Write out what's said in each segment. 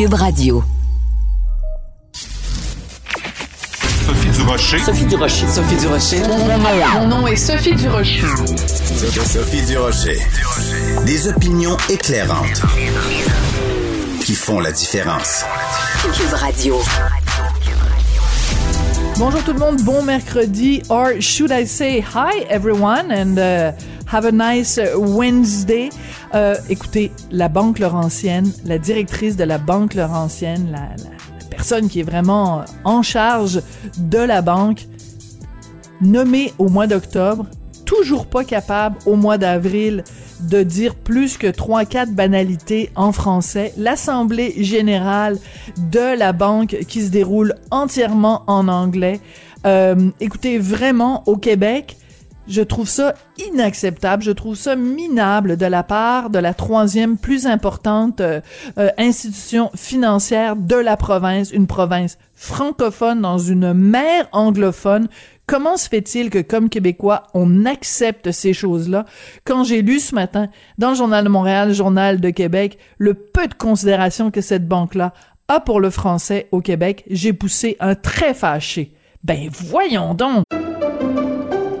Cube Radio. Sophie Durocher. Sophie Durocher. Sophie Durocher. Mon nom est Sophie Durocher. Sophie Durocher. Des opinions éclairantes qui font la différence. Cube Radio. Bonjour tout le monde, bon mercredi, or should I say hi everyone and uh, have a nice Wednesday? Euh, écoutez, la Banque Laurentienne, la directrice de la Banque Laurentienne, la, personne qui est vraiment en charge de la banque, nommée au mois d'octobre, toujours pas capable au mois d'avril de dire plus que trois quatre banalités en français. L'assemblée générale de la banque qui se déroule entièrement en anglais. Euh, écoutez, vraiment au Québec, je trouve ça inacceptable, je trouve ça minable de la part de la troisième plus importante euh, euh, institution financière de la province, une province francophone dans une mer anglophone. Comment se fait-il que, comme Québécois, on accepte ces choses-là? Quand j'ai lu ce matin, dans le Journal de Montréal, Journal de Québec, le peu de considération que cette banque-là a pour le français au Québec, j'ai poussé un très fâché. Ben voyons donc!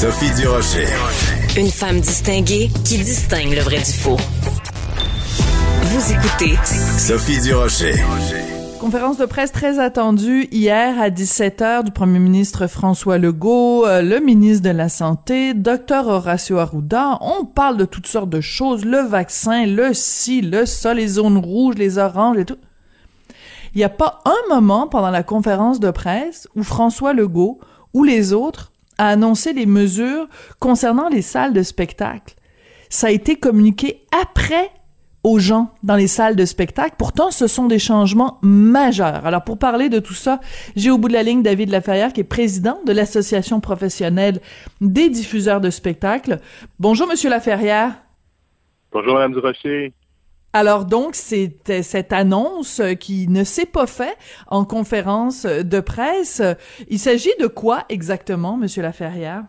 Sophie Durocher. Une femme distinguée qui distingue le vrai du faux. Vous écoutez Sophie Durocher. Conférence de presse très attendue hier à 17h du premier ministre François Legault, euh, le ministre de la Santé, docteur Horacio Arruda. On parle de toutes sortes de choses, le vaccin, le ci, le ça, les zones rouges, les oranges et tout. Il n'y a pas un moment pendant la conférence de presse où François Legault ou les autres a annoncé les mesures concernant les salles de spectacle. Ça a été communiqué après aux gens dans les salles de spectacle. Pourtant, ce sont des changements majeurs. Alors, pour parler de tout ça, j'ai au bout de la ligne David Laferrière, qui est président de l'Association professionnelle des diffuseurs de spectacles. Bonjour, Monsieur Laferrière. Bonjour, Madame Durocher. Alors donc, c'est cette annonce qui ne s'est pas faite en conférence de presse. Il s'agit de quoi exactement, Monsieur Laferrière?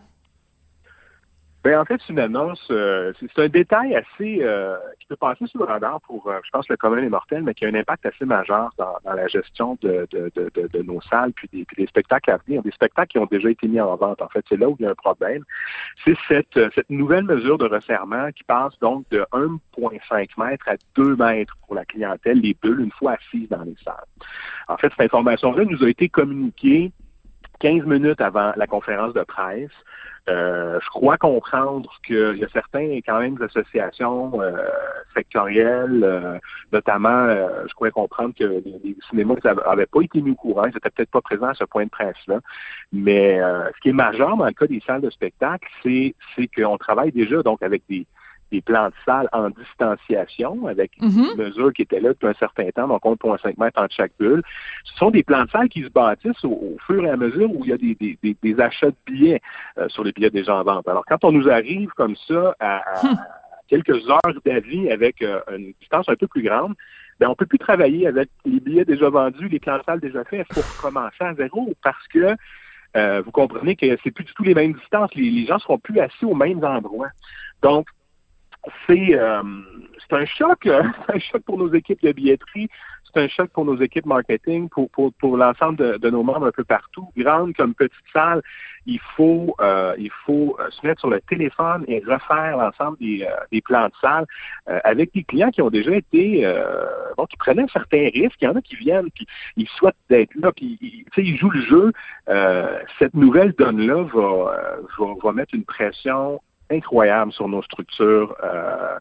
Ben, en fait, c'est une annonce, euh, c'est un détail assez euh, qui peut passer sous le radar pour, euh, je pense, le commun est mortel, mais qui a un impact assez majeur dans, la gestion de, de, de, de, nos salles puis des, des spectacles à venir, des spectacles qui ont déjà été mis en vente. En fait, c'est là où il y a un problème. C'est cette, cette nouvelle mesure de resserrement qui passe donc de 1,5 mètres à 2 mètres pour la clientèle, les bulles, une fois assises dans les salles. En fait, cette information-là nous a été communiquée 15 minutes avant la conférence de presse. Euh, je crois comprendre qu'il y a certains quand même associations euh, sectorielles, euh, notamment, je crois comprendre que les, cinémas n'avaient pas été mis au courant, ils n'étaient peut-être pas présents à ce point de presse-là. Mais ce qui est majeur dans le cas des salles de spectacle, c'est qu'on travaille déjà donc avec des, des plans de salle en distanciation avec une Mhm. mesure qui était là depuis un certain temps, donc 1,5 mètres entre chaque bulle. Ce sont des plans de salle qui se bâtissent au, au fur et à mesure où il y a des, des, des, des achats de billets euh, sur les billets déjà en vente. Alors, quand on nous arrive comme ça à, à quelques heures d'avis avec euh, une distance un peu plus grande, ben, on peut plus travailler avec les billets déjà vendus, les plans de salle déjà faits. Il faut recommencer à zéro parce que euh, vous comprenez que c'est plus du tout les mêmes distances. Les, les gens seront plus assis aux mêmes endroits. Donc, c'est euh, c'est un choc, euh, un choc pour nos équipes de billetterie, c'est un choc pour nos équipes marketing, pour, pour, pour l'ensemble de, de nos membres un peu partout, grande comme petite salle. Il faut, euh, il faut euh, se mettre sur le téléphone et refaire l'ensemble des, euh, des plans de salle euh, avec des clients qui ont déjà été, bon, qui prenaient certains risques. Il y en a qui viennent, puis ils souhaitent d'être là, puis ils, ils jouent le jeu. Cette nouvelle donne-là va, euh, va, va mettre une pression incroyable sur nos structures euh,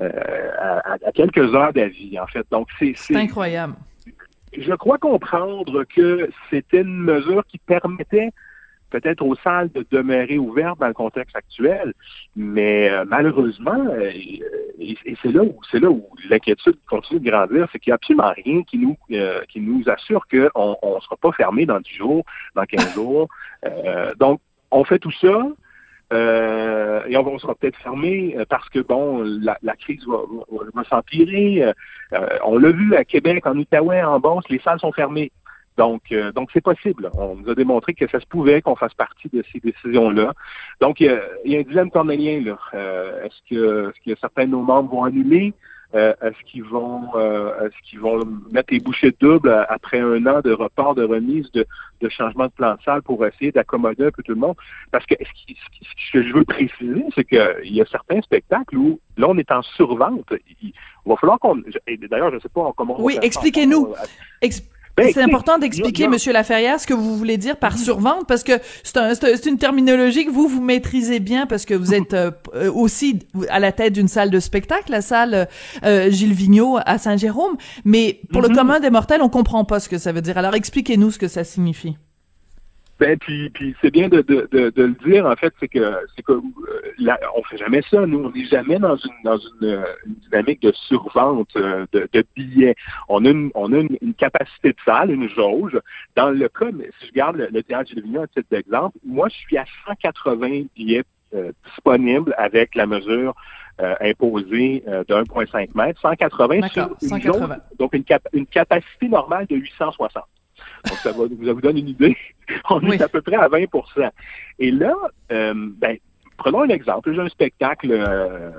euh, à, à quelques heures d'avis, en fait. Donc, c'est C'est incroyable. je crois comprendre que c'était une mesure qui permettait peut-être aux salles de demeurer ouvertes dans le contexte actuel, mais euh, malheureusement, euh, et, et c'est là où c'est là où l'inquiétude continue de grandir, c'est qu'il n'y a absolument rien qui nous euh, qui nous assure qu'on ne sera pas fermé dans 10 jours, dans 15 jours. Donc, on fait tout ça. Euh, et on, va- on sera peut-être fermé euh, parce que bon, la, la crise va, va, s'empirer. Euh, euh, on l'a vu à Québec, en Outaouais, en Beauce, les salles sont fermées. Donc, euh, donc c'est possible. On nous a démontré que ça se pouvait qu'on fasse partie de ces décisions-là. Donc, il y a, il y a un dilemme cornélien. Euh, est-ce que, est-ce que certains de nos membres vont annuler? Euh, Est-ce qu'ils vont, euh, est-ce qu'ils vont mettre les bouchées doubles après un an de report, de remise, de, de changement de plan de salle pour essayer d'accommoder un peu tout le monde? Parce que ce, qui- ce que je veux préciser, c'est qu'il y a certains spectacles où là on est en survente. Il, va falloir qu'on. et D'ailleurs, je ne sais pas comment. Oui, expliquez-nous. C'est important d'expliquer, Monsieur Laferrière, ce que vous voulez dire par survente, parce que c'est un- une terminologie que vous vous maîtrisez bien, parce que vous êtes euh, euh, aussi à la tête d'une salle de spectacle, la salle euh, Gilles Vigneault à Saint-Jérôme. Mais pour le commun des mortels, on comprend pas ce que ça veut dire. Alors expliquez-nous ce que ça signifie. Ben puis, puis c'est bien de, de, de, de le dire en fait, c'est que c'est que euh, là, on fait jamais ça. Nous, on n'est jamais dans une dans une, euh, une dynamique de survente euh, de, de billets. On a une on a une, une capacité de salle, une jauge. Dans le cas, mais si je garde le, le théâtre Gilles à titre d'exemple, moi je suis à 180 billets euh, disponibles avec la mesure euh, imposée euh, de 1,5 mètres, 180 sur une 180. jauge, donc une, cap- une capacité normale de 860. Donc, ça, va, ça vous donne une idée. On Oui. est à peu près à 20% Et là, euh, ben, prenons un exemple. J'ai un spectacle euh,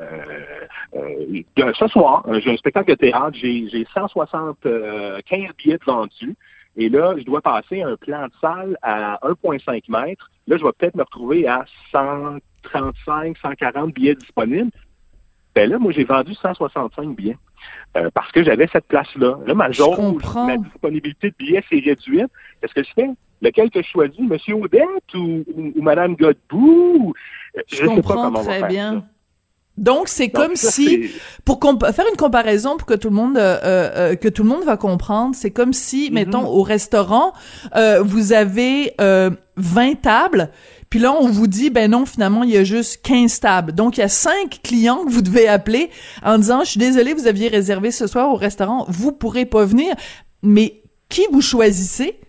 euh, de- ce soir. euh, J'ai un spectacle de théâtre. J'ai j'ai 175 billets de vendus. Et là, je dois passer un plan de salle à 1,5 mètres. Là, je vais peut-être me retrouver à 135, 140 billets disponibles. Là, moi, j'ai vendu 165 billets. Euh, parce que j'avais cette place-là. Là, ma jauge, ma disponibilité de billets s'est réduite. Qu'est-ce que je fais? Lequel que je choisis? Monsieur Odette ou, ou, ou Madame Godbout? Euh, Je, sais pas comprends comment on va très faire bien. ça. Donc c'est comme ça, si pour faire une comparaison pour que tout le monde euh, euh, que tout le monde va comprendre, c'est comme si mettons au restaurant euh, vous avez euh, 20 tables, puis là on vous dit ben non finalement il y a juste 15 tables. Donc il y a cinq clients que vous devez appeler en disant je suis désolé vous aviez réservé ce soir au restaurant, vous pourrez pas venir. Mais qui vous choisissez?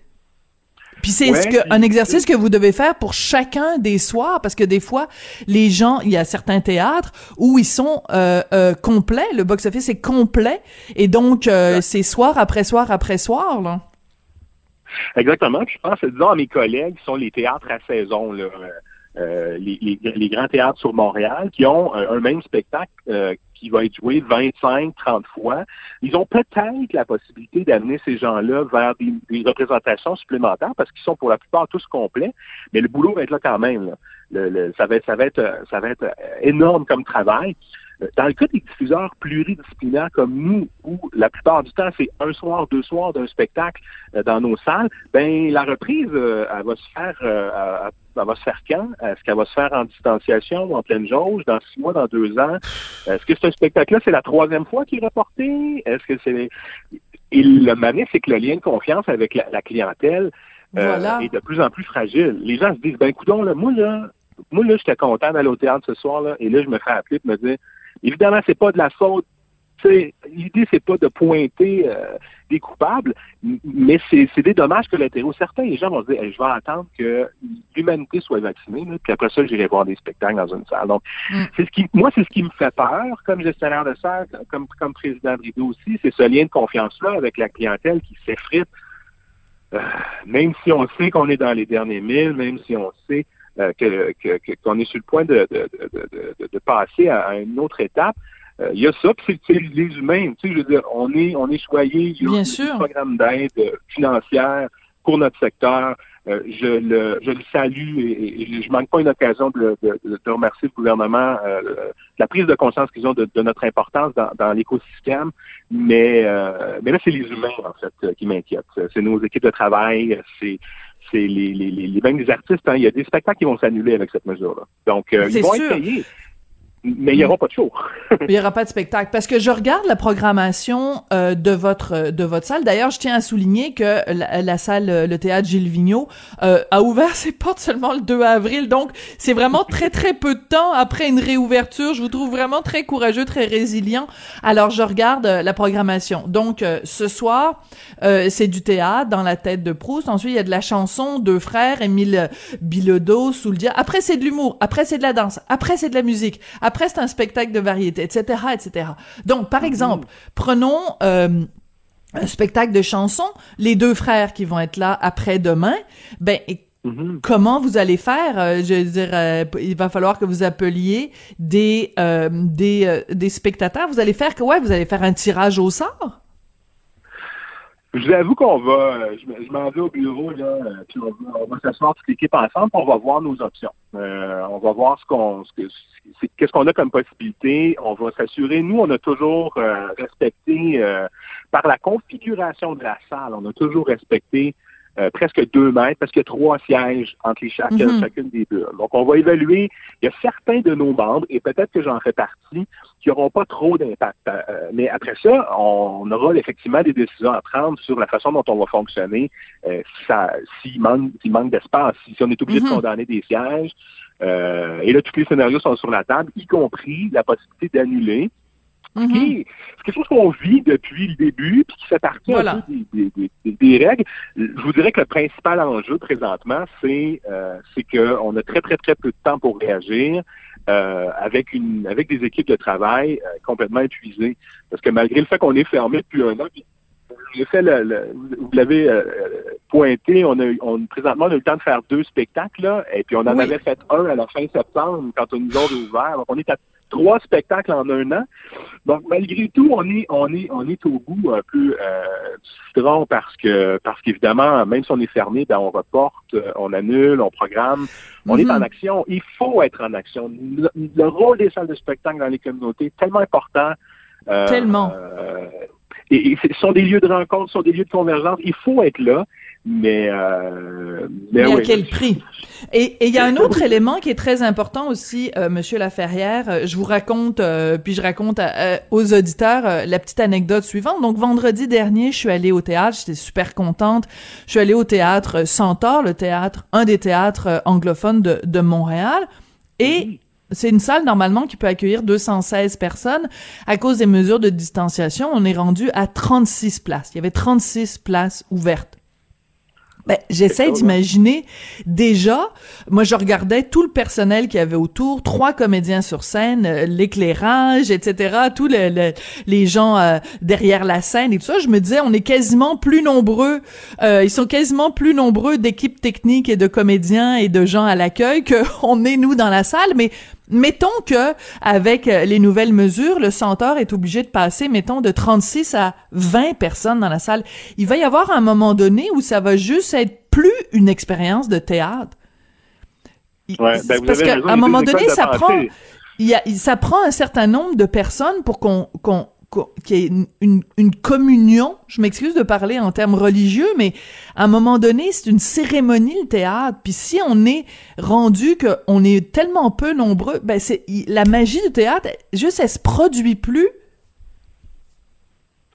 Puis c'est Ouais, ce un exercice que vous devez faire pour chacun des soirs, parce que des fois, les gens, il y a certains théâtres où ils sont euh, euh, complets, le box-office est complet, et donc euh, c'est soir après soir après soir, là. Exactement. Puis je pense, disons, à mes collègues qui sont les théâtres à saison, là, euh, euh, les, les- les grands théâtres sur Montréal, qui ont un, un même spectacle euh, qui va être joué 25, 30 fois. Ils ont peut-être la possibilité d'amener ces gens-là vers des, des représentations supplémentaires parce qu'ils sont pour la plupart tous complets, mais le boulot va être là quand même. là. Le- le- ça va être, ça va être, euh, ça va être euh, énorme comme travail. Dans le cas des diffuseurs pluridisciplinaires comme nous, où la plupart du temps c'est un soir, deux soirs d'un spectacle euh, dans nos salles, ben la reprise, euh, elle va se faire, euh, elle- va se faire quand? Est-ce qu'elle va se faire en distanciation, ou en pleine jauge, dans six mois, dans deux ans? Est-ce que ce spectacle-là c'est la troisième fois qu'il est reporté? Est-ce que c'est et le mané, c'est que le lien de confiance avec la, la clientèle Voilà. est de plus en plus fragile. Les gens se disent, ben coudon, là, moi là, moi là, j'étais content d'aller au théâtre ce soir là, et là je me fais appeler et me dire, évidemment, c'est pas de la faute. L'idée, c'est pas de pointer euh, des coupables, m- mais c'est c'est des dommages collatéraux. Certains les gens vont se dire, Hey, je vais attendre que l'humanité soit vaccinée, là, puis après ça, j'irai voir des spectacles dans une salle. Donc, Mm. c'est ce qui, moi, c'est ce qui me fait peur comme gestionnaire de salle, comme, comme président de Rideau aussi, c'est ce lien de confiance-là avec la clientèle qui s'effrite euh, même si on sait qu'on est dans les derniers milles, même si on sait euh, que que- que- qu'on est sur le point de, de, de, de, passer à, à une autre étape, euh, il y a ça, puis c'est les humains. Tu sais, je veux dire, on est, on est choyé. Il y a Bien un programme d'aide euh, financière pour notre secteur. Euh, je, le, je le salue et, et je manque pas une occasion de, de, de- remercier le gouvernement euh, de la prise de conscience qu'ils ont de, de notre importance dans, dans l'écosystème. Mais, euh, mais là, c'est les humains, en fait, qui m'inquiètent. C'est nos équipes de travail, c'est c'est les, les, les, les- même les artistes. hein. Il y a des spectacles qui vont s'annuler avec cette mesure-là. Donc, euh, ils vont sûr. être payés, mais il n'y aura pas de show. Il n'y aura pas de spectacle. Parce que je regarde la programmation euh, de votre de votre salle. D'ailleurs, je tiens à souligner que la, salle, euh, le théâtre Gilles Vigneault, euh, a ouvert ses portes seulement le 2 avril. Donc, c'est vraiment très, très peu de temps après une réouverture. Je vous trouve vraiment très courageux, très résilient. Alors, je regarde euh, la programmation. Donc, euh, ce soir, c'est du théâtre dans la tête de Proust. Ensuite, il y a de la chanson, Deux frères, Émile Bilodeau, Sous le dia. Après, c'est de l'humour. Après, c'est de la danse. Après, c'est de la musique. C'est un spectacle de variété, etc., etc. Donc, par exemple, prenons euh, un spectacle de chansons. Les deux frères qui vont être là après-demain, ben Mhm. comment vous allez faire Euh, Je veux dire, euh, il va falloir que vous appeliez des euh, des des spectateurs. Vous allez faire que ouais, vous allez faire un tirage au sort? Je vous avoue qu'on va, euh, je, me- je m'en vais au bureau, là, euh, puis on va, s'asseoir toute l'équipe ensemble, puis on va voir nos options. Euh, on va voir ce qu'on, ce que, qu'est-ce qu'on a comme possibilité. On va s'assurer, nous, on a toujours euh, respecté, euh, par la configuration de la salle, on a toujours respecté euh, presque deux mètres parce qu'il y a trois sièges entre les chaque, Mhm. chacune des bulles. Donc, on va évaluer. Il y a certains de nos membres, et peut-être que j'en fais partie, qui n'auront pas trop d'impact. Euh, mais après ça, on aura effectivement des décisions à prendre sur la façon dont on va fonctionner, euh, s'il manque, manque d'espace, si, on est obligé Mhm. de condamner des sièges. Euh, et là, tous les scénarios sont sur la table, y compris la possibilité d'annuler. Qui- C'est quelque chose qu'on vit depuis le début, puis qui fait partie Voilà. un peu des, des- des- des- des règles. Je vous dirais que le principal enjeu présentement, c'est euh, qu'on a très, très, très peu de temps pour réagir euh, avec une avec des équipes de travail euh, complètement épuisées. Parce que malgré le fait qu'on est fermé depuis un an, vous l'avez euh, pointé, on a eu- on, présentement on a eu le temps de faire deux spectacles, là, et puis on en Oui. avait fait un à la fin septembre quand on nous a ouvert. Donc on est à trois spectacles en un an. Donc malgré tout, on est on est on est au bout un peu euh, du citron parce que parce qu'évidemment, même si on est fermé, ben on reporte, euh, on annule, on programme. On est Mhm. en action. Il faut être en action. Le, le rôle des salles de spectacle dans les communautés est tellement important. Euh, Tellement. euh, et, et ce sont des lieux de rencontre, ce sont des lieux de convergence. Il faut être là, mais euh, mais, Mais à oui. quel prix? Et il y a un autre élément qui est très important aussi, euh, Monsieur Laferrière. Euh, Je vous raconte, euh, puis je raconte à- à- aux auditeurs euh, la petite anecdote suivante. Donc vendredi dernier, je suis allée au théâtre. J'étais super contente. Je suis allée au théâtre Centaure, le théâtre, un des théâtres euh, anglophones de, de Montréal, et c'est une salle normalement qui peut accueillir 216 personnes. À cause des mesures de distanciation, on est rendu à 36 places. Il y avait 36 places ouvertes. Ben, j'essaie d'imaginer déjà, moi je regardais tout le personnel qu'il y avait autour, trois comédiens sur scène, euh, l'éclairage, etc., tous le- le- les gens euh, derrière la scène et tout ça, je me disais on est quasiment plus nombreux, euh, ils sont quasiment plus nombreux d'équipes techniques et de comédiens et de gens à l'accueil qu'on est nous dans la salle, mais mettons que avec euh, les nouvelles mesures, le Centaure est obligé de passer, mettons, de 36 à 20 personnes dans la salle. Il va y avoir un moment donné où ça va juste être plus une expérience de théâtre. Ouais, ben, parce qu'à un moment donné, ça prend, il y a, ça prend un certain nombre de personnes pour qu'on, qu'on- qu'il y ait une, une, une communion. Je m'excuse de parler en termes religieux, mais à un moment donné, c'est une cérémonie le théâtre. Puis si on est rendu qu'on est tellement peu nombreux, ben c'est la magie du théâtre, juste elle se produit plus.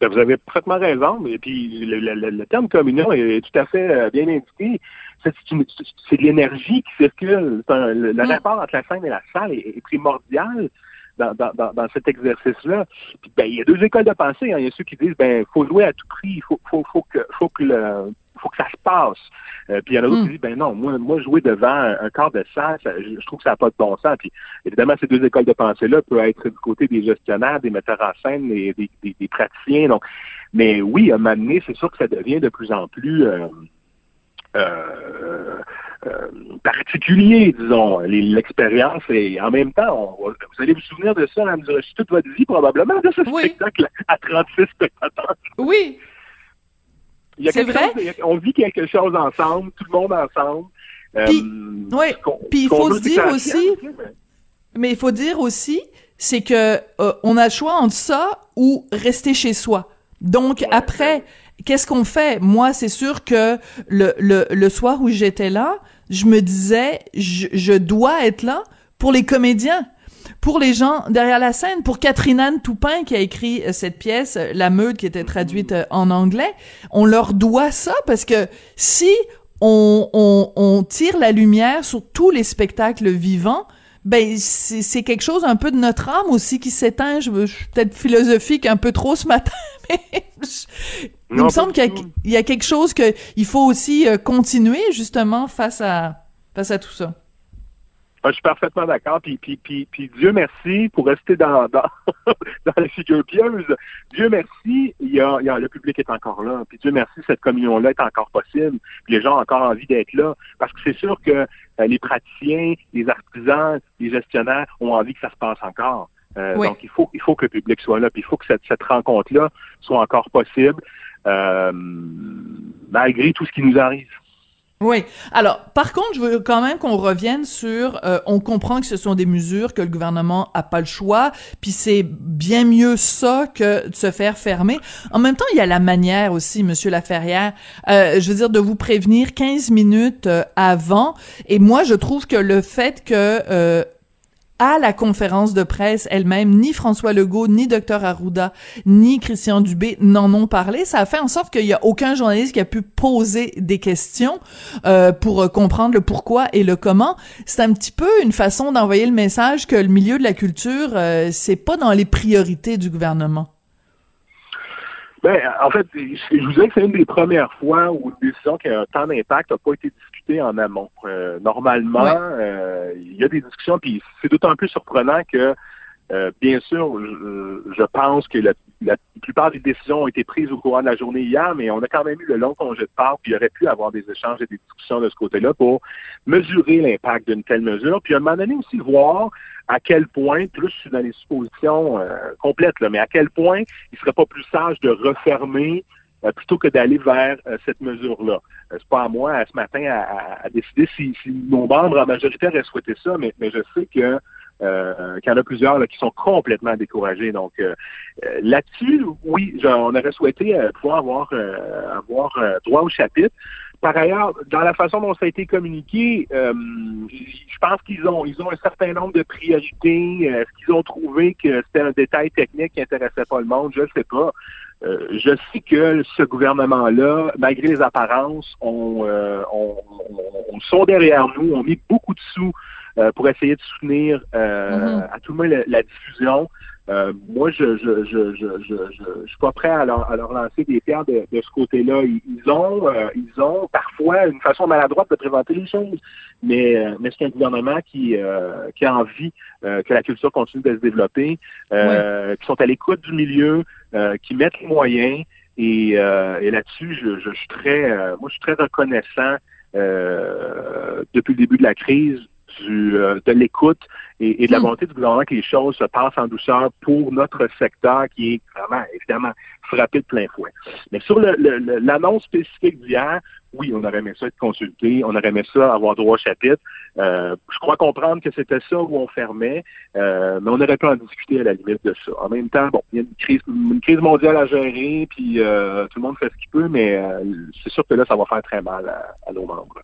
Ben, Vous avez parfaitement raison. Et puis le, le- le terme communion est tout à fait euh, bien indiqué. C'est de l'énergie qui circule. C'est un- le, le Mm. rapport entre la scène et la salle est, est primordial dans, dans, dans, cet exercice-là. Puis, ben, il y a deux écoles de pensée. hein. Il y a ceux qui disent ben faut jouer à tout prix, il faut, faut, faut que faut que le faut que ça se passe. Euh, puis il y en a d'autres Mm. qui disent ben non, moi, moi jouer devant un, un quart de salle, ça- je, je trouve que ça n'a pas de bon sens. Puis évidemment, ces deux écoles de pensée-là peuvent être du côté des gestionnaires, des metteurs en scène, des, des, des praticiens. Donc, mais oui, à un moment donné, c'est sûr que ça devient de plus en plus euh, euh, euh, particulier, disons, l'expérience. Et en même temps, on- vous allez vous souvenir de ça dans toute votre vie, probablement, de ce Oui. spectacle à 36 spectateurs. Oui, Il y a C'est quelque vrai? chose- on vit quelque chose ensemble, tout le monde ensemble. Euh, Puis- Puis il faut se dire aussi- mais- mais il faut dire aussi, c'est que euh, on a le choix entre ça ou rester chez soi. Donc Ouais, après. Qu'est-ce qu'on fait? Moi, c'est sûr que le, le, le soir où j'étais là, je me disais, je, je dois être là pour les comédiens. Pour les gens derrière la scène, pour Catherine Anne Toupin qui a écrit euh, cette pièce, euh, La Meute, qui était traduite euh, en anglais, on leur doit ça parce que si on, on, on tire la lumière sur tous les spectacles vivants, ben c'est quelque chose un peu de notre âme aussi qui s'éteint. Je, je suis peut-être philosophique un peu trop ce matin, mais je- il Non, me semble qu'il y, a- y quelque chose que il faut aussi euh, continuer justement face à face à tout ça. Ah, je suis parfaitement d'accord. Puis, puis, puis, puis Dieu merci pour rester dans, dans, dans la figure pieuse. Dieu merci, il y a, il y a, le public est encore là. Puis Dieu merci, cette communion-là est encore possible. Puis les gens ont encore envie d'être là. Parce que c'est sûr que euh, les praticiens, les artisans, les gestionnaires ont envie que ça se passe encore. Euh, Oui. Donc, il faut, il faut que le public soit là. Puis il faut que cette, cette rencontre-là soit encore possible, euh, malgré tout ce qui nous arrive. Oui. Alors, par contre, je veux quand même qu'on revienne sur. euh, on comprend que ce sont des mesures que le gouvernement a pas le choix, puis c'est bien mieux ça que de se faire fermer. En même temps, il y a la manière aussi, Monsieur Laferrière. Euh, je veux dire de vous prévenir 15 minutes euh, avant. Et moi, je trouve que le fait que euh, à la conférence de presse elle-même, ni François Legault, ni Dr Arruda, ni Christian Dubé n'en ont parlé. Ça a fait en sorte qu'il y a aucun journaliste qui a pu poser des questions euh, pour euh, comprendre le pourquoi et le comment. C'est un petit peu une façon d'envoyer le message que le milieu de la culture, euh, c'est pas dans les priorités du gouvernement. Ben, en fait, je vous dirais que c'est une des premières fois où une décision qui a un tant d'impact n'a pas été discutée en amont. Euh, normalement, Ouais. euh, il y a des discussions, puis c'est d'autant plus surprenant que, euh, bien sûr, je, je pense que la, la plupart des décisions ont été prises au courant de la journée hier, mais on a quand même eu le long congé de Pâques, puis il y aurait pu avoir des échanges et des discussions de ce côté-là pour mesurer l'impact d'une telle mesure, puis à un moment donné aussi voir à quel point, plus je suis dans les suppositions euh, complètes, là, mais à quel point il serait pas plus sage de refermer euh, plutôt que d'aller vers euh, cette mesure-là. Euh, c'est pas à moi, à ce matin, à, à- décider si, si nos membres en majorité auraient souhaité ça, mais, mais je sais que euh, qu'il y en a plusieurs là, qui sont complètement découragés. Donc euh, euh, là-dessus, oui, on aurait souhaité euh, pouvoir avoir, euh, avoir droit au chapitre. Par ailleurs, dans la façon dont ça a été communiqué, je pense qu'ils ont ils ont un certain nombre de priorités. Est-ce qu'ils ont trouvé que c'était un détail technique qui intéressait pas le monde? Je ne sais pas. Euh, je sais que ce gouvernement-là, malgré les apparences, ont, euh, ont- ont- ont- sont derrière nous, ont mis beaucoup de sous euh, pour essayer de soutenir euh, Mhm. à tout le moins la, la diffusion. Euh, moi, je je, je, je, je, je, je suis pas prêt à leur, à leur lancer des pierres de, de ce côté-là. Ils, ils ont euh, ils ont parfois une façon maladroite de présenter les choses, mais euh, mais c'est un gouvernement qui euh, qui a envie euh, que la culture continue de se développer, euh, qui sont à l'écoute du milieu, euh, qui mettent les moyens. Et, euh, et là-dessus, je, je, je suis très, euh, moi, je suis très reconnaissant euh, depuis le début de la crise du, euh, de l'écoute et, et de la Hmm. volonté du gouvernement que les choses se passent en douceur pour notre secteur qui est vraiment, évidemment, frappé de plein fouet. Mais sur l'annonce spécifique d'hier, oui, on aurait aimé ça être consulté, on aurait aimé ça avoir droit au chapitre. Euh, je crois comprendre que c'était ça où on fermait, euh, mais on aurait pu en discuter à la limite de ça. En même temps, bon, il y a une crise, une crise mondiale à gérer, puis euh, tout le monde fait ce qu'il peut, mais c'est sûr que là, ça va faire très mal à, à nos membres.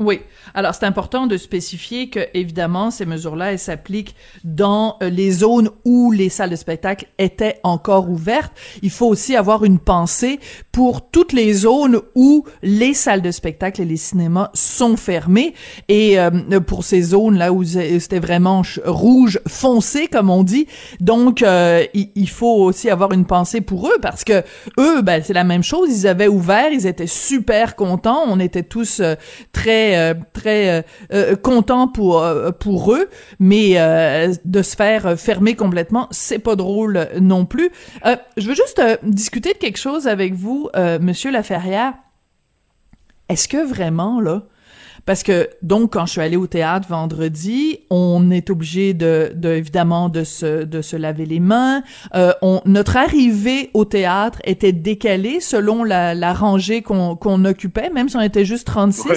Oui. Alors, c'est important de spécifier que, évidemment, ces mesures-là, elles s'appliquent dans euh, les zones où les salles de spectacle étaient encore ouvertes. Il faut aussi avoir une pensée pour toutes les zones où les salles de spectacle et les cinémas sont fermés. Et euh, pour ces zones-là où c'était vraiment rouge foncé, comme on dit. Donc, euh, il, il faut aussi avoir une pensée pour eux parce que eux, ben, c'est la même chose. Ils avaient ouvert, ils étaient super contents. On était tous euh, très euh, très euh, euh, contents pour euh, pour eux, mais euh, de se faire euh, fermer complètement, c'est pas drôle euh, non plus. Euh, je veux juste euh, discuter de quelque chose avec vous, euh, Monsieur Laferrière. est-ce que vraiment, là, parce que donc quand je suis allée au théâtre vendredi, on est obligé de, de évidemment de se de se laver les mains. Euh, notre arrivée au théâtre était décalée selon la, la rangée qu'on qu'on occupait, même si on était juste 36. Ouais.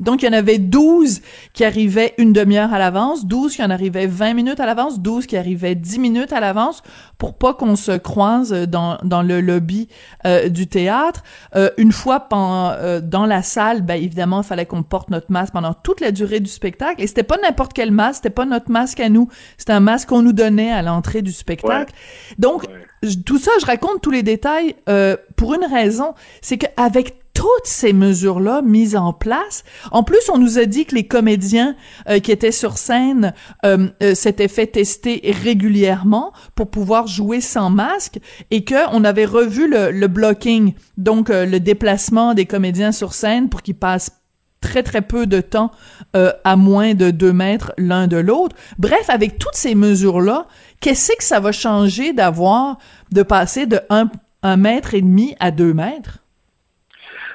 Donc, il y en avait 12 qui arrivaient une demi-heure à l'avance, 12 qui en arrivaient 20 minutes à l'avance, 12 qui arrivaient 10 minutes à l'avance pour pas qu'on se croise dans, dans le lobby euh, du théâtre. Euh, une fois euh, dans la salle, ben évidemment, il fallait qu'on porte notre masque pendant toute la durée du spectacle. Et c'était pas n'importe quel masque, c'était pas notre masque à nous, c'était un masque qu'on nous donnait à l'entrée du spectacle. Donc, Ouais. je- tout ça, je raconte tous les détails euh, pour une raison, c'est qu'avec toutes ces mesures-là mises en place, en plus, on nous a dit que les comédiens euh, qui étaient sur scène euh, euh, s'étaient fait tester régulièrement pour pouvoir jouer sans masque et que on avait revu le, le blocking, donc euh, le déplacement des comédiens sur scène pour qu'ils passent très très peu de temps euh, à moins de deux mètres l'un de l'autre. Bref, avec toutes ces mesures-là, qu'est-ce que ça va changer d'avoir, de passer de un, un mètre et demi à deux mètres?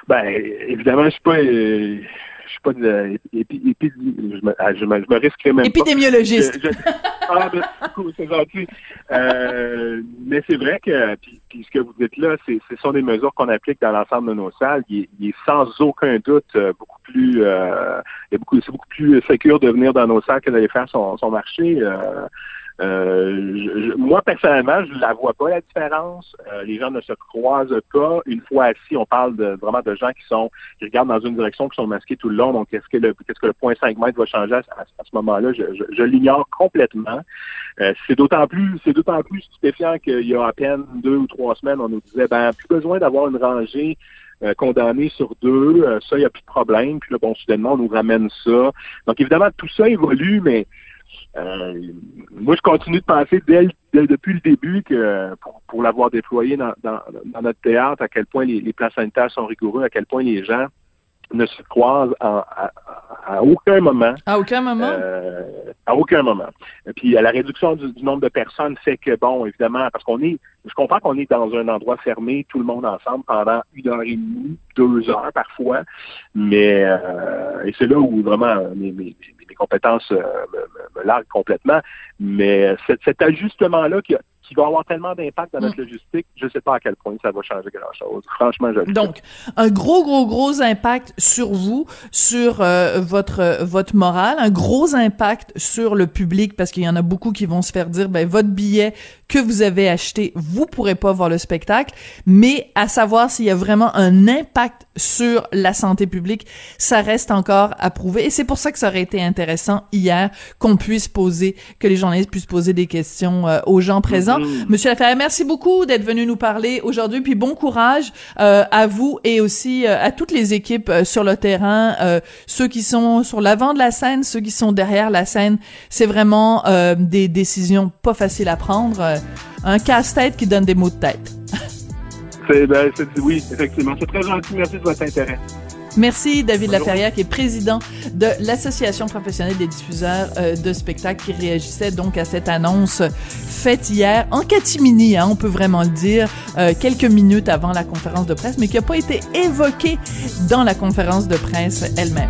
Ben, évidemment, je suis pas, euh, je suis pas de, épi, épi- je, me, ah, je, me, je me risquerais même. Épidémiologiste. Je- ah, ben, cool, c'est gentil. Euh, mais c'est vrai que, puis, puis ce que vous dites là, c'est, ce sont des mesures qu'on applique dans l'ensemble de nos salles. Il, est- il est sans aucun doute euh, beaucoup plus, euh, c'est beaucoup plus sécure de venir dans nos salles que d'aller faire son, son marché. Euh, je- je- moi, personnellement, je la vois pas la différence. Euh, les gens ne se croisent pas. Une fois assis, on parle de, vraiment de gens qui sont qui regardent dans une direction, qui sont masqués tout le long. Donc, est-ce que le qu'est-ce que le point 5 mètres va changer à, ce moment-là? Je, je- je l'ignore complètement. Euh, c'est d'autant plus c'est d'autant plus stupéfiant qu'il y a à peine deux ou trois semaines, on nous disait ben plus besoin d'avoir une rangée euh, condamnée sur deux, euh, ça, il n'y a plus de problème. Puis là, bon, soudainement, on nous ramène ça. Donc, évidemment, tout ça évolue, mais euh, moi, je continue de penser dès, depuis le début que pour, pour l'avoir déployé dans, dans, dans notre théâtre, à quel point les, les plans sanitaires sont rigoureux, à quel point les gens ne se croisent en- à, aucun moment. À aucun moment? Euh, à aucun moment. Et puis à la réduction du, du nombre de personnes fait que bon, évidemment, parce qu'on est, je comprends qu'on est dans un endroit fermé, tout le monde ensemble pendant une heure et demie, deux heures parfois, mais euh, et c'est là où vraiment mes, mes, mes compétences euh, me, me, me larguent complètement. Mais cet, cet ajustement-là qui, a- qui va avoir tellement d'impact dans notre logistique, je ne sais pas à quel point ça va changer grand-chose. Franchement, je le. Donc, un gros, gros, gros impact sur vous, sur euh, votre euh, votre morale, un gros impact sur le public parce qu'il y en a beaucoup qui vont se faire dire, ben votre billet que vous avez acheté, vous pourrez pas voir le spectacle, mais à savoir s'il y a vraiment un impact sur la santé publique, ça reste encore à prouver. Et c'est pour ça que ça aurait été intéressant hier qu'on puisse poser, que les journalistes puissent poser des questions euh, aux gens présents. Monsieur Laferrière, merci beaucoup d'être venu nous parler aujourd'hui, puis bon courage euh, à vous et aussi euh, à toutes les équipes sur le terrain, ceux qui sont sur l'avant de la scène, ceux qui sont derrière la scène. C'est vraiment des décisions pas faciles à prendre, un casse-tête qui donne des mots de tête. C'est, ben, c'est- oui, effectivement. C'est très gentil. Merci de votre intérêt. Merci David Bonjour. Laferrière qui est président de l'Association professionnelle des diffuseurs euh, de spectacles qui réagissait donc à cette annonce faite hier en catimini, hein, on peut vraiment le dire, euh, quelques minutes avant la conférence de presse, mais qui n'a pas été évoquée dans la conférence de presse elle-même.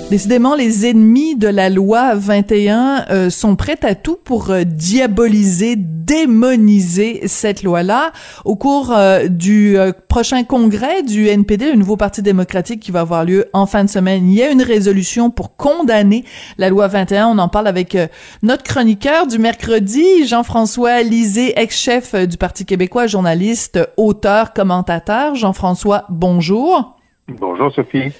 Décidément, les ennemis de la loi 21 euh, sont prêts à tout pour euh, diaboliser, démoniser cette loi-là. Au cours euh, du euh, prochain congrès du NPD, le nouveau parti démocratique qui va avoir lieu en fin de semaine, il y a une résolution pour condamner la loi 21. On en parle avec euh, notre chroniqueur du mercredi, Jean-François Lisée, ex-chef euh, du Parti québécois, journaliste, auteur, commentateur. Jean-François, bonjour. Bonjour Sophie.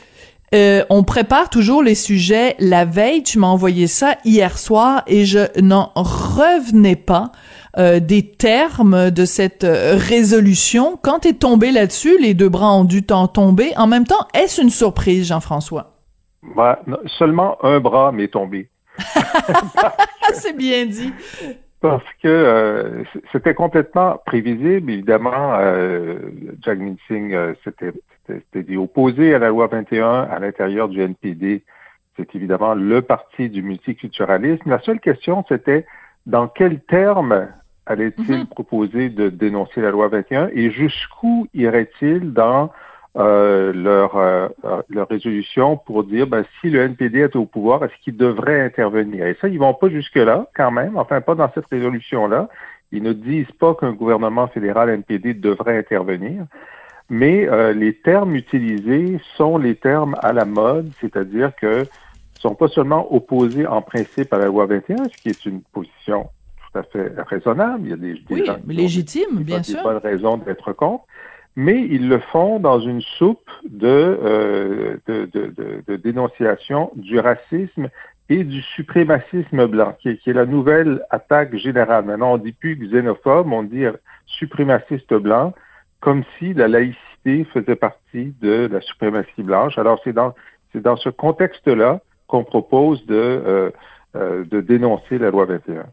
Euh, on prépare toujours les sujets la veille. Tu m'as envoyé ça hier soir et je n'en revenais pas euh, des termes de cette euh, résolution. Quand t'es tombé là-dessus, les deux bras ont dû t'en tomber. En même temps, est-ce une surprise, Jean-François? Bah, seulement un bras m'est tombé. C'est bien dit. Parce que euh, c'était complètement prévisible. Évidemment, euh, Jagmeet Singh euh, s'était dit opposé à la loi 21 à l'intérieur du NPD. C'est évidemment le parti du multiculturalisme. La seule question, c'était dans quels termes allait-il mm-hmm. proposer de dénoncer la loi 21 et jusqu'où irait-il dans euh, leur, euh, leur résolution pour dire ben, si le NPD est au pouvoir, est-ce qu'il devrait intervenir? Et ça, ils vont pas jusque-là, quand même, enfin pas dans cette résolution-là. Ils ne disent pas qu'un gouvernement fédéral NPD devrait intervenir, mais euh, les termes utilisés sont les termes à la mode, c'est-à-dire que sont pas seulement opposés en principe à la loi 21, ce qui est une position tout à fait raisonnable. Il y a des, des gens qui légitime, bien sûr. pas de raison d'être contre mais ils le font dans une soupe de, euh, de, de, de, dénonciation du racisme et du suprémacisme blanc, qui est, qui est, la nouvelle attaque générale. Maintenant, on dit plus xénophobe, on dit suprémaciste blanc, comme si la laïcité faisait partie de la suprématie blanche. Alors, c'est dans, c'est dans ce contexte-là qu'on propose de, euh, euh, de dénoncer la loi 21.